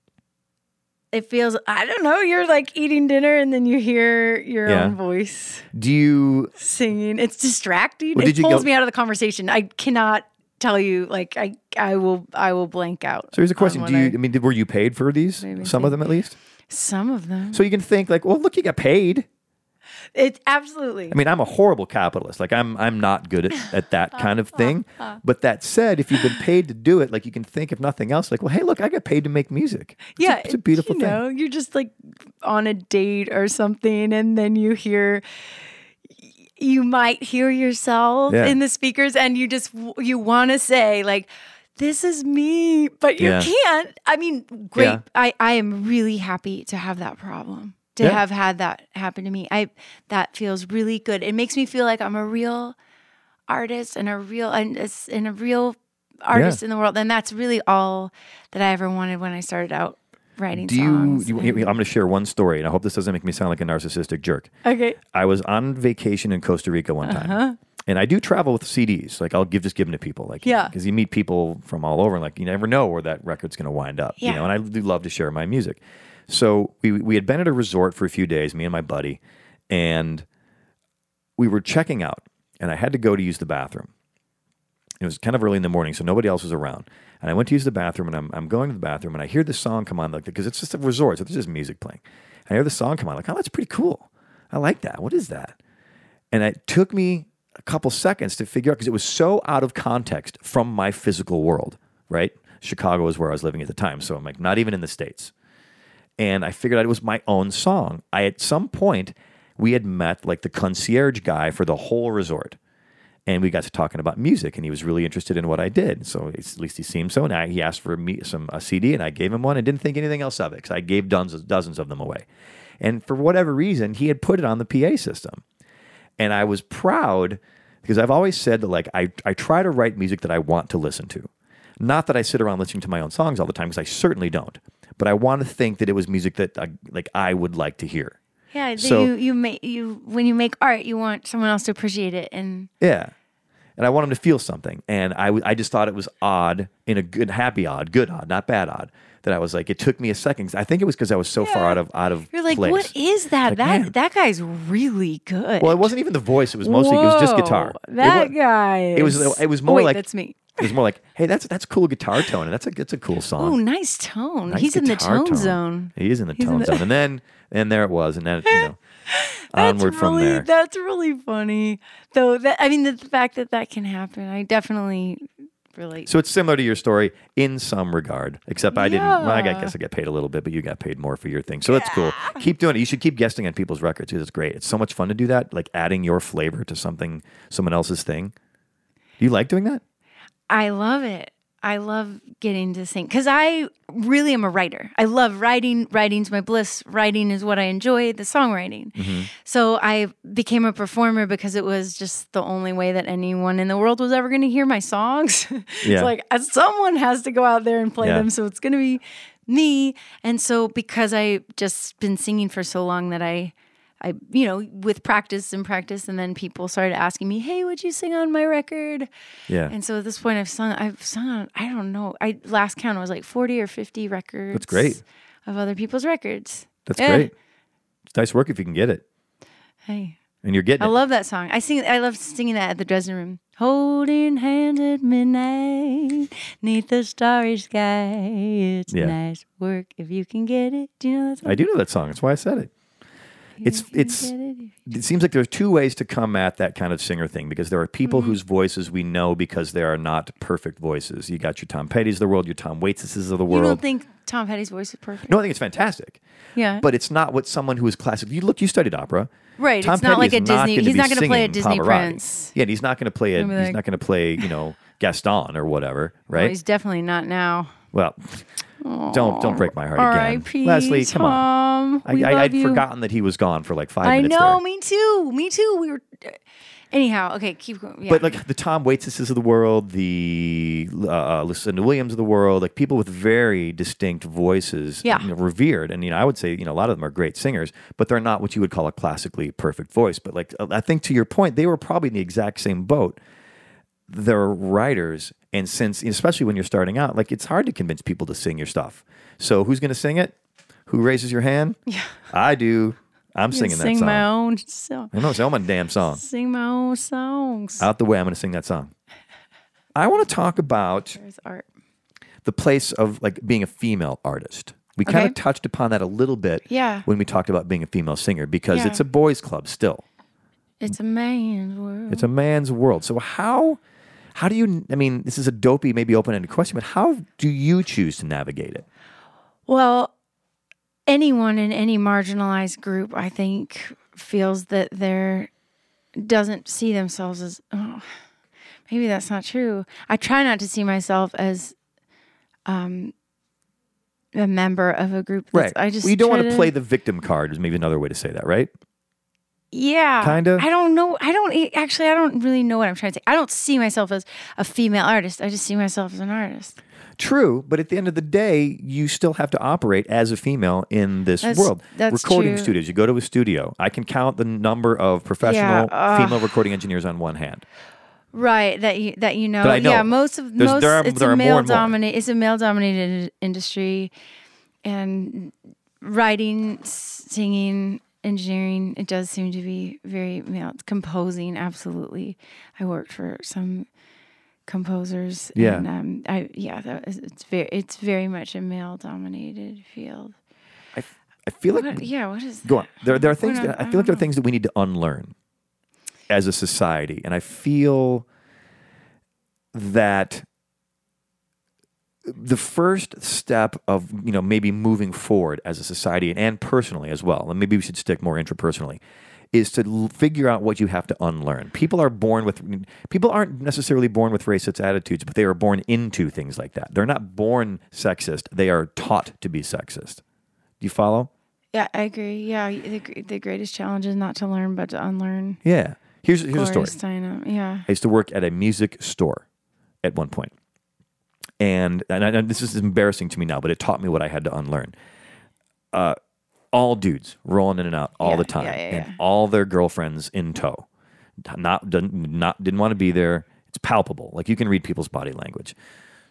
It feels. I don't know. You're like eating dinner, and then you hear your Yeah. own voice Do you singing. It's distracting. Well, it pulls go- me out of the conversation. I cannot tell you. Like I, I will. I will blank out. So here's a question: Do you? I- I mean, did, were you paid for these? Some of them, at least. some of them. So you can think like, well, look, you got paid. It absolutely. I mean, I'm a horrible capitalist. Like, I'm I'm not good at, at that kind of thing. But that said, if you've been paid to do it, like you can think if nothing else, like, well, hey, look, I got paid to make music. It's yeah, a, it's a beautiful you thing. know, You're just like on a date or something, and then you hear. You might hear yourself Yeah. in the speakers, and you just you want to say like, "This is me," but you Yeah. can't. I mean, great. Yeah. I I am really happy to have that problem. To Yeah. have had that happen to me, I that feels really good. It makes me feel like I'm a real artist and a real and and a real artist in the world, and that's really all that I ever wanted when I started out writing Do you, songs. you? and- I'm going to share one story, and I hope this doesn't make me sound like a narcissistic jerk. okay. I was on vacation in Costa Rica one time. And I do travel with CDs. Like I'll give just give them to people. Like Uh-huh. Yeah. because you meet people from all over, and like you never know where that record's going to wind up. You know, and I do love to share my music. So we we had been at a resort for a few days, me and my buddy, and we were checking out, and I had to go to use the bathroom. It was kind of early in the morning, so nobody else was around. And I went to use the bathroom, and I'm, I'm going to the bathroom, and I hear this song come on, like because it's just a resort, so there's just music playing. I hear the song come on, like, oh, that's pretty cool. I like that. What is that? And it took me a couple seconds to figure out because it was so out of context from my physical world, right? Chicago is where I was living at the time. So I'm like, not even in the States. And I figured out it was my own song. I, at some point, we had met like the concierge guy for the whole resort. And we got to talking about music, and he was really interested in what I did. So at least he seemed so. And I, he asked for me some a CD, and I gave him one, and didn't think anything else of it because I gave dozens dozens of them away. And for whatever reason, he had put it on the PA system, and I was proud because I've always said that like I I try to write music that I want to listen to, not that I sit around listening to my own songs all the time because I certainly don't. But I want to think that it was music that I, like I would like to hear. Yeah, So- you you make you when you make art, you want someone else to appreciate it, and Yeah. And I want them to feel something. And I, w- I just thought it was odd, in a good, happy odd, good odd, not bad odd, that I was like, it took me a second. I think it was because I was so far out of out of you're like, place. "What is that? Like, that man. that guy's really good." Well, it wasn't even the voice. It was mostly, it was just guitar. That it was, guy. It was, it was Oh, more wait, like, that's me. It was more like, hey, that's, that's cool guitar tone. And that's a, that's a cool song. Oh, nice tone. Nice He's in the guitar tone, zone. He is in the He's in tone the- zone. And then, and there it was. And then, you know, onward from really, there. That's really funny, though. That I mean, the, the fact that that can happen, I definitely relate. So it's similar to your story in some regard, except I didn't. Well, I guess I get paid a little bit, but you got paid more for your thing. So that's cool. Keep doing it. You should keep guesting on people's records because it's great. It's so much fun to do that, like adding your flavor to something, someone else's thing. Do you like doing that? I love it. I love getting to sing because I really am a writer. I love writing. Writing's my bliss. Writing is what I enjoy. The songwriting. Mm-hmm. So I became a performer because it was just the only way that anyone in the world was ever going to hear my songs. Yeah. it's like uh, someone has to go out there and play Yeah. them. So it's going to be me. And so because I just been singing for so long that I I you know, with practice and practice and then people started asking me, "Hey, would you sing on my record?" Yeah. And so at this point I've sung I've sung on I don't know. I last count was like 40 or 50 records. That's great. Of other people's records. That's Eh. great. It's nice work if you can get it. Hey. And you're getting I it. love that song. I sing. I love singing that at the dressing Room. Holding hands at midnight, neath the starry sky. It's Yeah. nice work if you can get it. Do you know that song? I do know that song. That's why I said it. It's it's it. it seems like there's two ways to come at that kind of singer thing because there are people Mm-hmm. whose voices we know because they are not perfect voices. You got your Tom Petty's of the world, your Tom Waitses of the world. You don't think Tom Petty's voice is perfect? no, I think it's fantastic. Yeah. But it's not what someone who is classic. You look, you studied opera. Right, Tom it's not like a Disney- gonna he's not gonna play a Disney Pavarotti. Prince. Yeah, and he's not going to play a. Gonna He's not going to play you know Gaston or whatever, Well, right? he's definitely not now. well, don't don't break my heart again, R.I.P. Leslie. Come on. Tom. I, We I, I'd you. forgotten that he was gone for like five I minutes know. there. Me too. Me too. We were. Uh, anyhow, okay, keep going. Yeah. But like the Tom Waitses of the world, the uh, uh, Lucinda Williams of the world, like people with very distinct voices, Yeah. you know, revered. And you know, I would say you know a lot of them are great singers, but they're not what you would call a classically perfect voice. But like uh, I think to your point, they were probably in the exact same boat. They're writers, and since especially when you're starting out, like it's hard to convince people to sing your stuff. So who's going to sing it? Who raises your hand? Yeah, I do. I'm You singing sing that song. Sing my own song. I know, sing my damn song. Sing my own songs. Out the way, I'm going to sing that song. I want to talk about There's art. the place of like being a female artist. We kind of Okay. touched upon that a little bit Yeah. when we talked about being a female singer because Yeah. it's a boys' club still. It's a man's world. It's a man's world. So how how do you I mean, this is a dopey, maybe open-ended question, but how do you choose to navigate it? Well, anyone in any marginalized group, I think, feels that they're doesn't see themselves as. Oh, maybe that's not true. I try not to see myself as um, a member of a group. That's, I just well, you don't want to play the victim card is maybe another way to say that, right? Yeah. Kinda? I don't know. I don't actually, I don't really know what I'm trying to say. I don't see myself as a female artist. I just see myself as an artist. True, but at the end of the day, you still have to operate as a female in this That's- world. that's recording true. studios, you go to a studio. I can count the number of professional ugh. female recording engineers on one hand. Right. That you that you know. Know. Yeah. Most of There's- most there are- it's a male dominated. It's a male dominated industry, and writing, singing, engineering. It does seem to be very you male. Composing, absolutely. I worked for some composers. Yeah. And, um, I yeah. That is, it's very it's very much a male dominated field. I, f- I feel like What, yeah. What is go on. There, there are things. That, I I feel like there are things that we need to unlearn as a society, and I feel that the first step of you know maybe moving forward as a society and, and personally as well, and maybe we should stick more intrapersonally, is to l- figure out what you have to unlearn. People are born with people aren't necessarily born with racist attitudes, but they are born into things like that. They're not born sexist; they are taught to be sexist. Do you follow? Yeah, I agree. Yeah, the, the greatest challenge is not to learn, but to unlearn. Yeah. Here's here's a story. Steinem. Yeah. I used to work at a music store at one point. And, and, I, and this is embarrassing to me now, but it taught me what I had to unlearn. Uh, all dudes rolling in and out all Yeah, the time, yeah, yeah, and all their girlfriends in tow. Not didn't not didn't want to be there. It's palpable. Like you can read people's body language.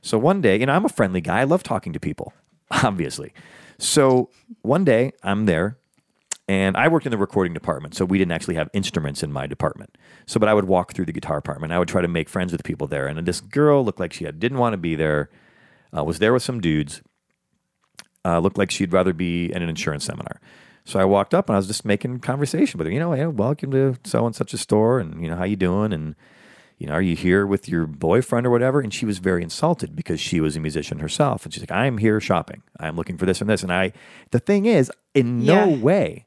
So one day, you know, I'm a friendly guy. I love talking to people, obviously. So one day, I'm there and I worked in the recording department, so we didn't actually have instruments in my department. So, but I would walk through the guitar department. I would try to make friends with people there. And this girl looked like she had, didn't want to be there. Uh, was there with some dudes. Uh, looked like she'd rather be in an insurance seminar. So I walked up and I was just making conversation with her. You know, hey, welcome to so and such a store, and you know how you doing, and you know, are you here with your boyfriend or whatever? And she was very insulted because she was a musician herself, and she's like, I'm here shopping. I'm looking for this and this. And I, the thing is, in no way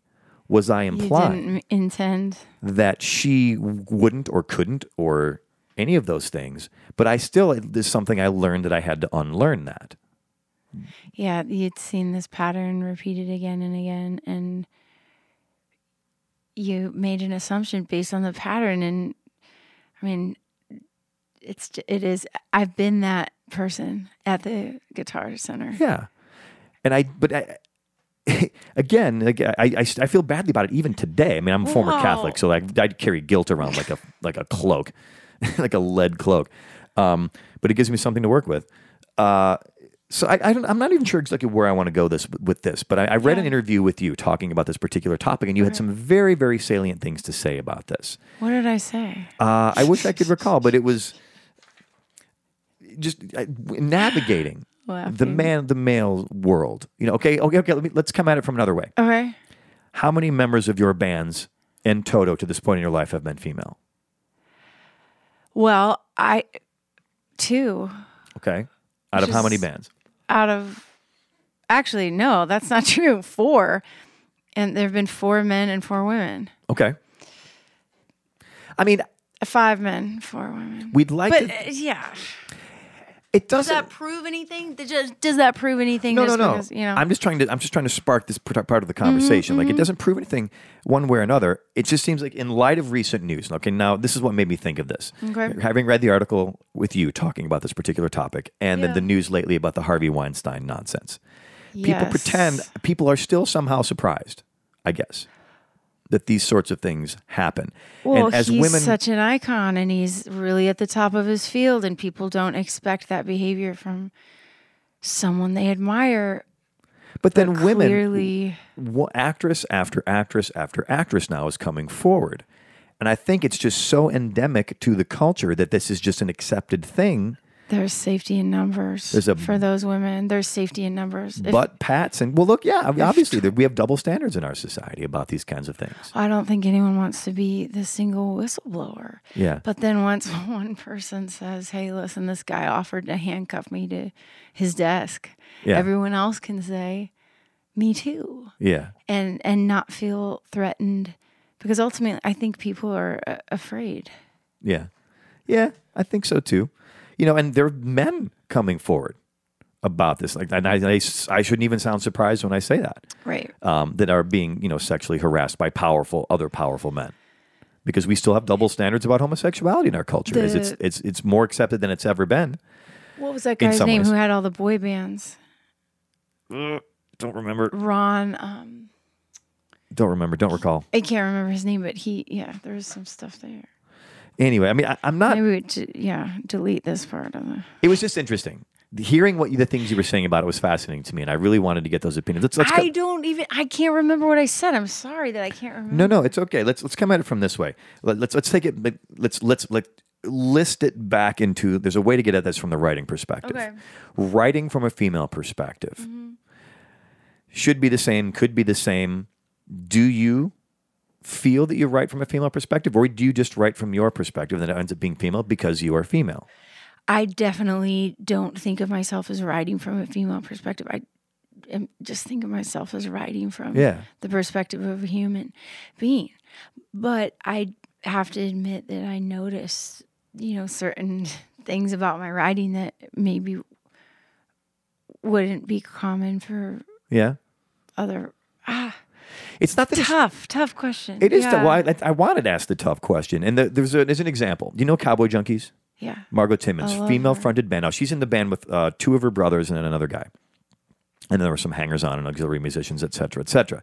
was I implying didn't intend. that she wouldn't or couldn't or any of those things. But I still, there's something I learned that I had to unlearn that. Yeah, you'd seen this pattern repeated again and again, and you made an assumption based on the pattern. And I mean, it's it is. I've been that person at the Guitar Center. Yeah. And I, but I, again, like I, I, I feel badly about it even today. I mean, I'm a former Wow. Catholic, so like I carry guilt around like a like a cloak, like a lead cloak. Um, but it gives me something to work with. Uh, so I, I don't, I'm not even sure exactly where I want to go this with this, but I, I read an interview with you talking about this particular topic, and you had some very, very salient things to say about this. What did I say? Uh, I wish I could recall, but it was just uh, navigating the man, the male world. You know, okay, okay, okay. Let me, let's come at it from another way. Okay. How many members of your bands in toto to this point in your life have been female? Well, I two Okay, out of how many bands? out of actually no, that's not true. Four, and there have been four men and four women. Okay. I mean, Five men, four women. we'd like But to. uh, yeah, It does doesn't. that prove anything? Does, that prove anything? no, no, no. Because, you know, I'm just trying to. I'm just trying to spark this part part of the conversation. Mm-hmm, like it mm-hmm. doesn't prove anything one way or another. It just seems like in light of recent news. Okay, now this is what made me think of this. Okay. Having read the article with you talking about this particular topic, and then the news lately about the Harvey Weinstein nonsense. People pretend people are still somehow surprised. I guess that these sorts of things happen. Well, and as he's women, such an icon, and he's really at the top of his field, and people don't expect that behavior from someone they admire. but then women, clearly... actress after actress after actress now is coming forward. And I think it's just so endemic to the culture that this is just an accepted thing. There's safety in numbers There's a- for those women. There's safety in numbers. If- but Pats and well, look, yeah, obviously we have double standards in our society about these kinds of things. I don't think anyone wants to be the single whistleblower. Yeah. But then once one person says, "Hey, listen, this guy offered to handcuff me to his desk," Yeah. everyone else can say, "Me too," Yeah, and and not feel threatened, because ultimately, I think people are uh, afraid. yeah, yeah. I think so too. You know, and there are men coming forward about this. Like, and I, I, I shouldn't even sound surprised when I say that. Right. um, that are being you know sexually harassed by powerful other powerful men because we still have double standards about homosexuality in our culture Is it's it's it's more accepted than it's ever been What was that guy's name ways. who had all the boy bands? don't remember Ron. Um, don't remember don't recall I can't remember his name, but he, yeah, there was some stuff there. Anyway i mean I, i'm not Maybe we, d- yeah, delete this part of the. it was just interesting hearing what you, the things you were saying about it was fascinating to me and i really wanted to get those opinions let's let's I don't even. I can't remember what I said. I'm sorry that I can't remember. no no it's okay let's let's come at it from this way Let, let's let's take it let's let's like list it back into there's a way to get at this from the writing perspective Okay. writing from a female perspective Mm-hmm. should be the same, could be the same. Do you feel that you write from a female perspective, or do you just write from your perspective that it ends up being female because you are female? I definitely don't think of myself as writing from a female perspective. I am, just think of myself as writing from Yeah. the perspective of a human being. But I have to admit that I notice, you know, certain things about my writing that maybe wouldn't be common for Yeah. other. Ah, It's not that it's, tough, tough question. it is. Yeah. tough. Well, I, I wanted to ask the tough question, and the, there's, a, there's an example. Do you know Cowboy Junkies? yeah. Margo Timmins, female her. fronted band. Now she's in the band with uh, two of her brothers and then another guy. And then there were some hangers on and auxiliary musicians, etc., cetera, et cetera.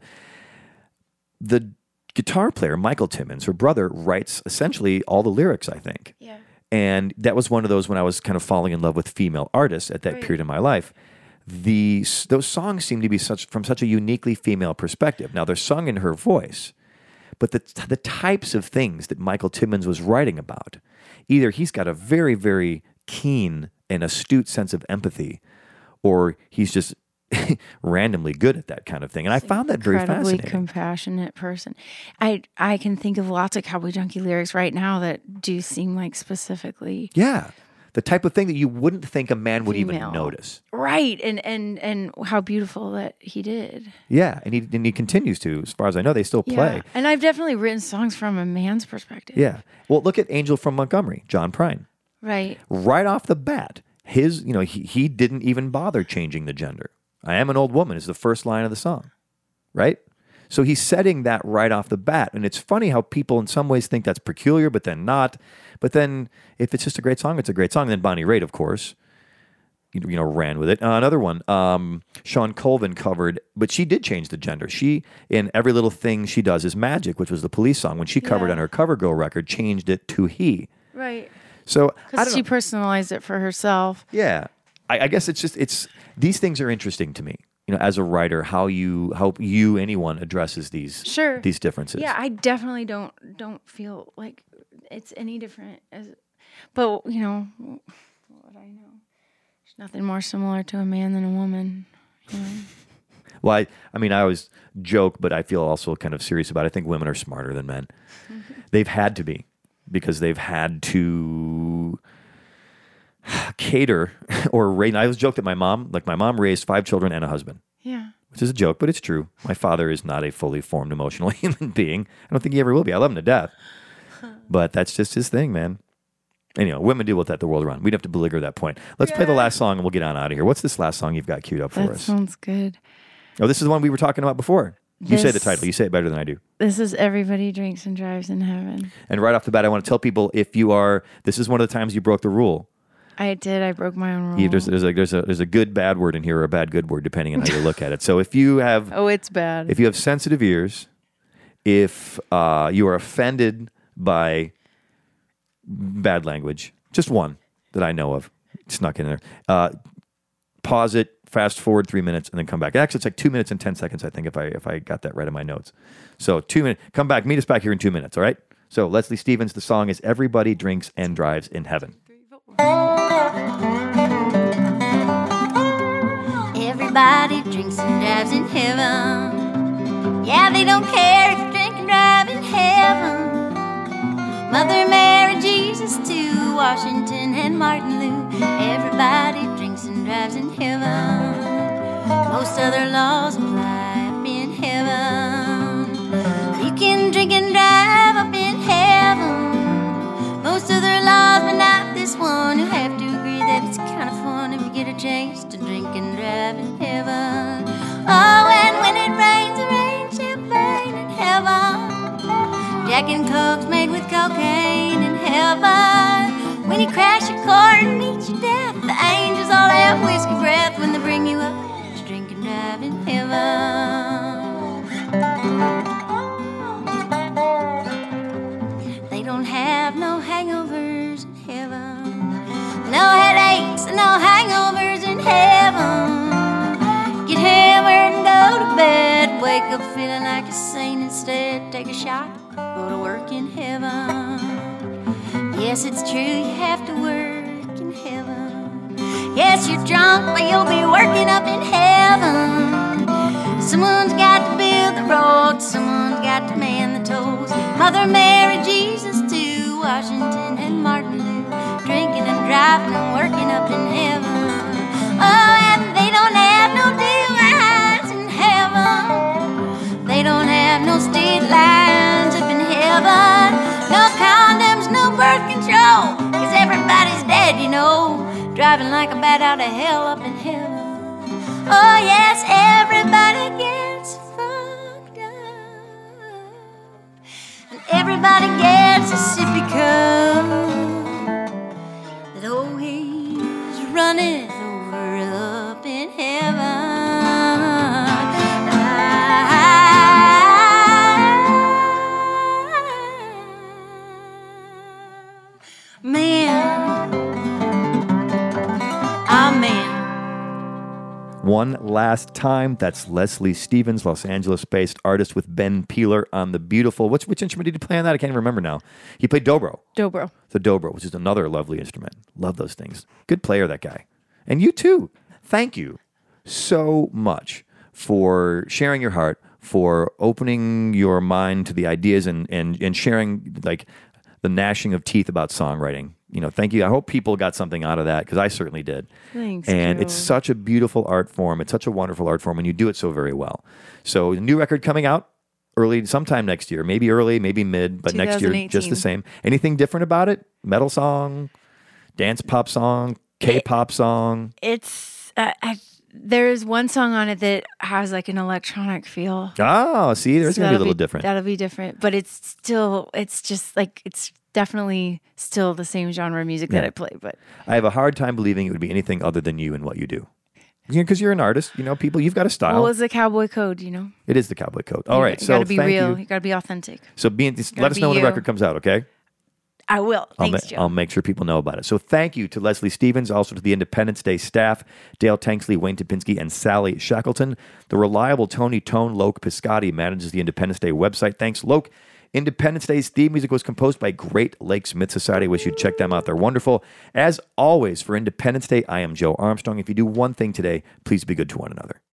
The guitar player, Michael Timmins, her brother, writes essentially all the lyrics, I think. Yeah. And that was one of those when I was kind of falling in love with female artists at that period in my life. The those songs seem to be such from such a uniquely female perspective. Now they're sung in her voice, but the the types of things that Michael Timmins was writing about, either he's got a very very keen and astute sense of empathy, or he's just randomly good at that kind of thing. And I found that very incredibly fascinating. compassionate person. I I can think of lots of Cowboy Junkie lyrics right now that do seem like specifically yeah, the type of thing that you wouldn't think a man would even notice. right, and and and how beautiful that he did. Yeah, and he and he continues to, as far as I know, they still play. Yeah, and I've definitely written songs from a man's perspective. Yeah. Well, look at Angel from Montgomery, John Prine. right. Right off the bat, his, you know, he, he didn't even bother changing the gender. I am an old woman is the first line of the song, right? So he's setting that right off the bat. And it's funny how people in some ways think that's peculiar, but then not. But then if it's just a great song, it's a great song. then Bonnie Raitt, of course, you know ran with it. Uh, another one, um, Shawn Colvin covered, but she did change the gender. She in every little thing she does is magic, which was the police song. When she covered Yeah. on her Cover Girl record, changed it to he. Right. So Because she know. personalized it for herself. Yeah, I, I guess it's just it's these things are interesting to me. You know, as a writer, how you how you anyone addresses these Sure. these differences. Yeah, I definitely don't don't feel like it's any different as but you know what I know. There's nothing more similar to a man than a woman. you know? Well, I, I mean, I always joke, but I feel also kind of serious about. it. I think women are smarter than men. Mm-hmm. They've had to be because they've had to cater or raise. I was joke that my mom, like my mom, raised five children and a husband. Yeah. which is a joke, but it's true. My father is not a fully formed emotional human being. I don't think he ever will be. I love him to death, but that's just his thing, man. Anyway, women deal with that the world around. We'd have to belliger that point. Let's play the last song and we'll get on out of here. What's this last song you've got queued up for That us? sounds good. Oh, this is the one we were talking about before. You say the title. You say it better than I do. This is everybody drinks and drives in heaven. And right off the bat, I want to tell people if you are, this is one of the times you broke the rule. I did. I broke my own rule. You- There's, there's, a, there's, a, there's a good bad word in here or a bad good word, depending on how you look at it. So if you have oh, it's bad. if you have sensitive ears, if uh, you are offended by bad language, just one that I know of, snuck in there. Uh, pause it, fast forward three minutes, and then come back. Actually, it's like two minutes and ten seconds, I think, if I if I got that right in my notes. So two minutes. Come back. Meet us back here in two minutes. All right. So Leslie Stevens. The song is "Everybody Drinks and Drives in Heaven." Everybody drinks and drives in heaven. Yeah, they don't care if you drink and drive in heaven. Mother Mary, Jesus to Washington and Martin Luther. Everybody drinks and drives in heaven. Most other laws apply this one. who have to agree that it's kind of fun if you get a chance to drink and drive in heaven. Oh, and when it rains, it rains champagne in heaven. Jack and Coke's made with cocaine in heaven. When you crash your car and meet your death, the angels all have whiskey breath when no hangovers in heaven. Get hammered and go to bed. Wake up feeling like a saint instead. Take a shot, go to work in heaven. Yes, it's true, you have to work in heaven. Yes, you're drunk, but you'll be working up in heaven. Someone's got to build the road, someone's got to man the toes. Mother Mary, Jesus, to Washington and working up in heaven. Oh, and they don't have no DUIs in heaven. They don't have no state lines up in heaven. No condoms, no birth control. Cause everybody's dead, you know. Driving like a bat out of hell up in heaven. Oh, yes, everybody gets fucked up. And everybody gets a sippy cup. Always One last time. That's Leslie Stevens, Los Angeles-based artist with Ben Peeler on the beautiful. What's which instrument did he play on that? I can't even remember now. He played dobro. Dobro. the dobro, which is another lovely instrument. Love those things. Good player, that guy. And you too. Thank you so much for sharing your heart, for opening your mind to the ideas and and and sharing like the gnashing of teeth about songwriting. You know, thank you. I hope people got something out of that because I certainly did. Thanks, And Joe. it's such a beautiful art form. It's such a wonderful art form, and you do it so very well. So, the new record coming out early, sometime next year. Maybe early, maybe mid, but next year just the same. Anything different about it? Metal song, dance pop song, K-pop song. It's uh, I, there's one song on it that has like an electronic feel. Oh, see, there's So gonna be a little different. That'll be different, but it's still it's just like it's definitely still the same genre of music that I play, but I have a hard time believing it would be anything other than you and what you do. Because you're an artist, you know, people, you've got a style. well, it's the cowboy code, you know. it is the cowboy code. All You- right, you so gotta be real. you. You gotta be authentic. So being, let us be know when the record comes out, okay? I will. I'll, Thanks, ma- Joe. I'll make sure people know about it. So thank you to Leslie Stevens, also to the Independence Day staff, Dale Tanksley, Wayne Topinski, and Sally Shackleton. The reliable Tony Tone Loke Piscotti manages the Independence Day website. Thanks, Loke. Independence Day's theme music was composed by Great Lakes Myth Society. Wish you'd check them out. They're wonderful. As always, for Independence Day, I am Joe Armstrong. If you do one thing today, please be good to one another.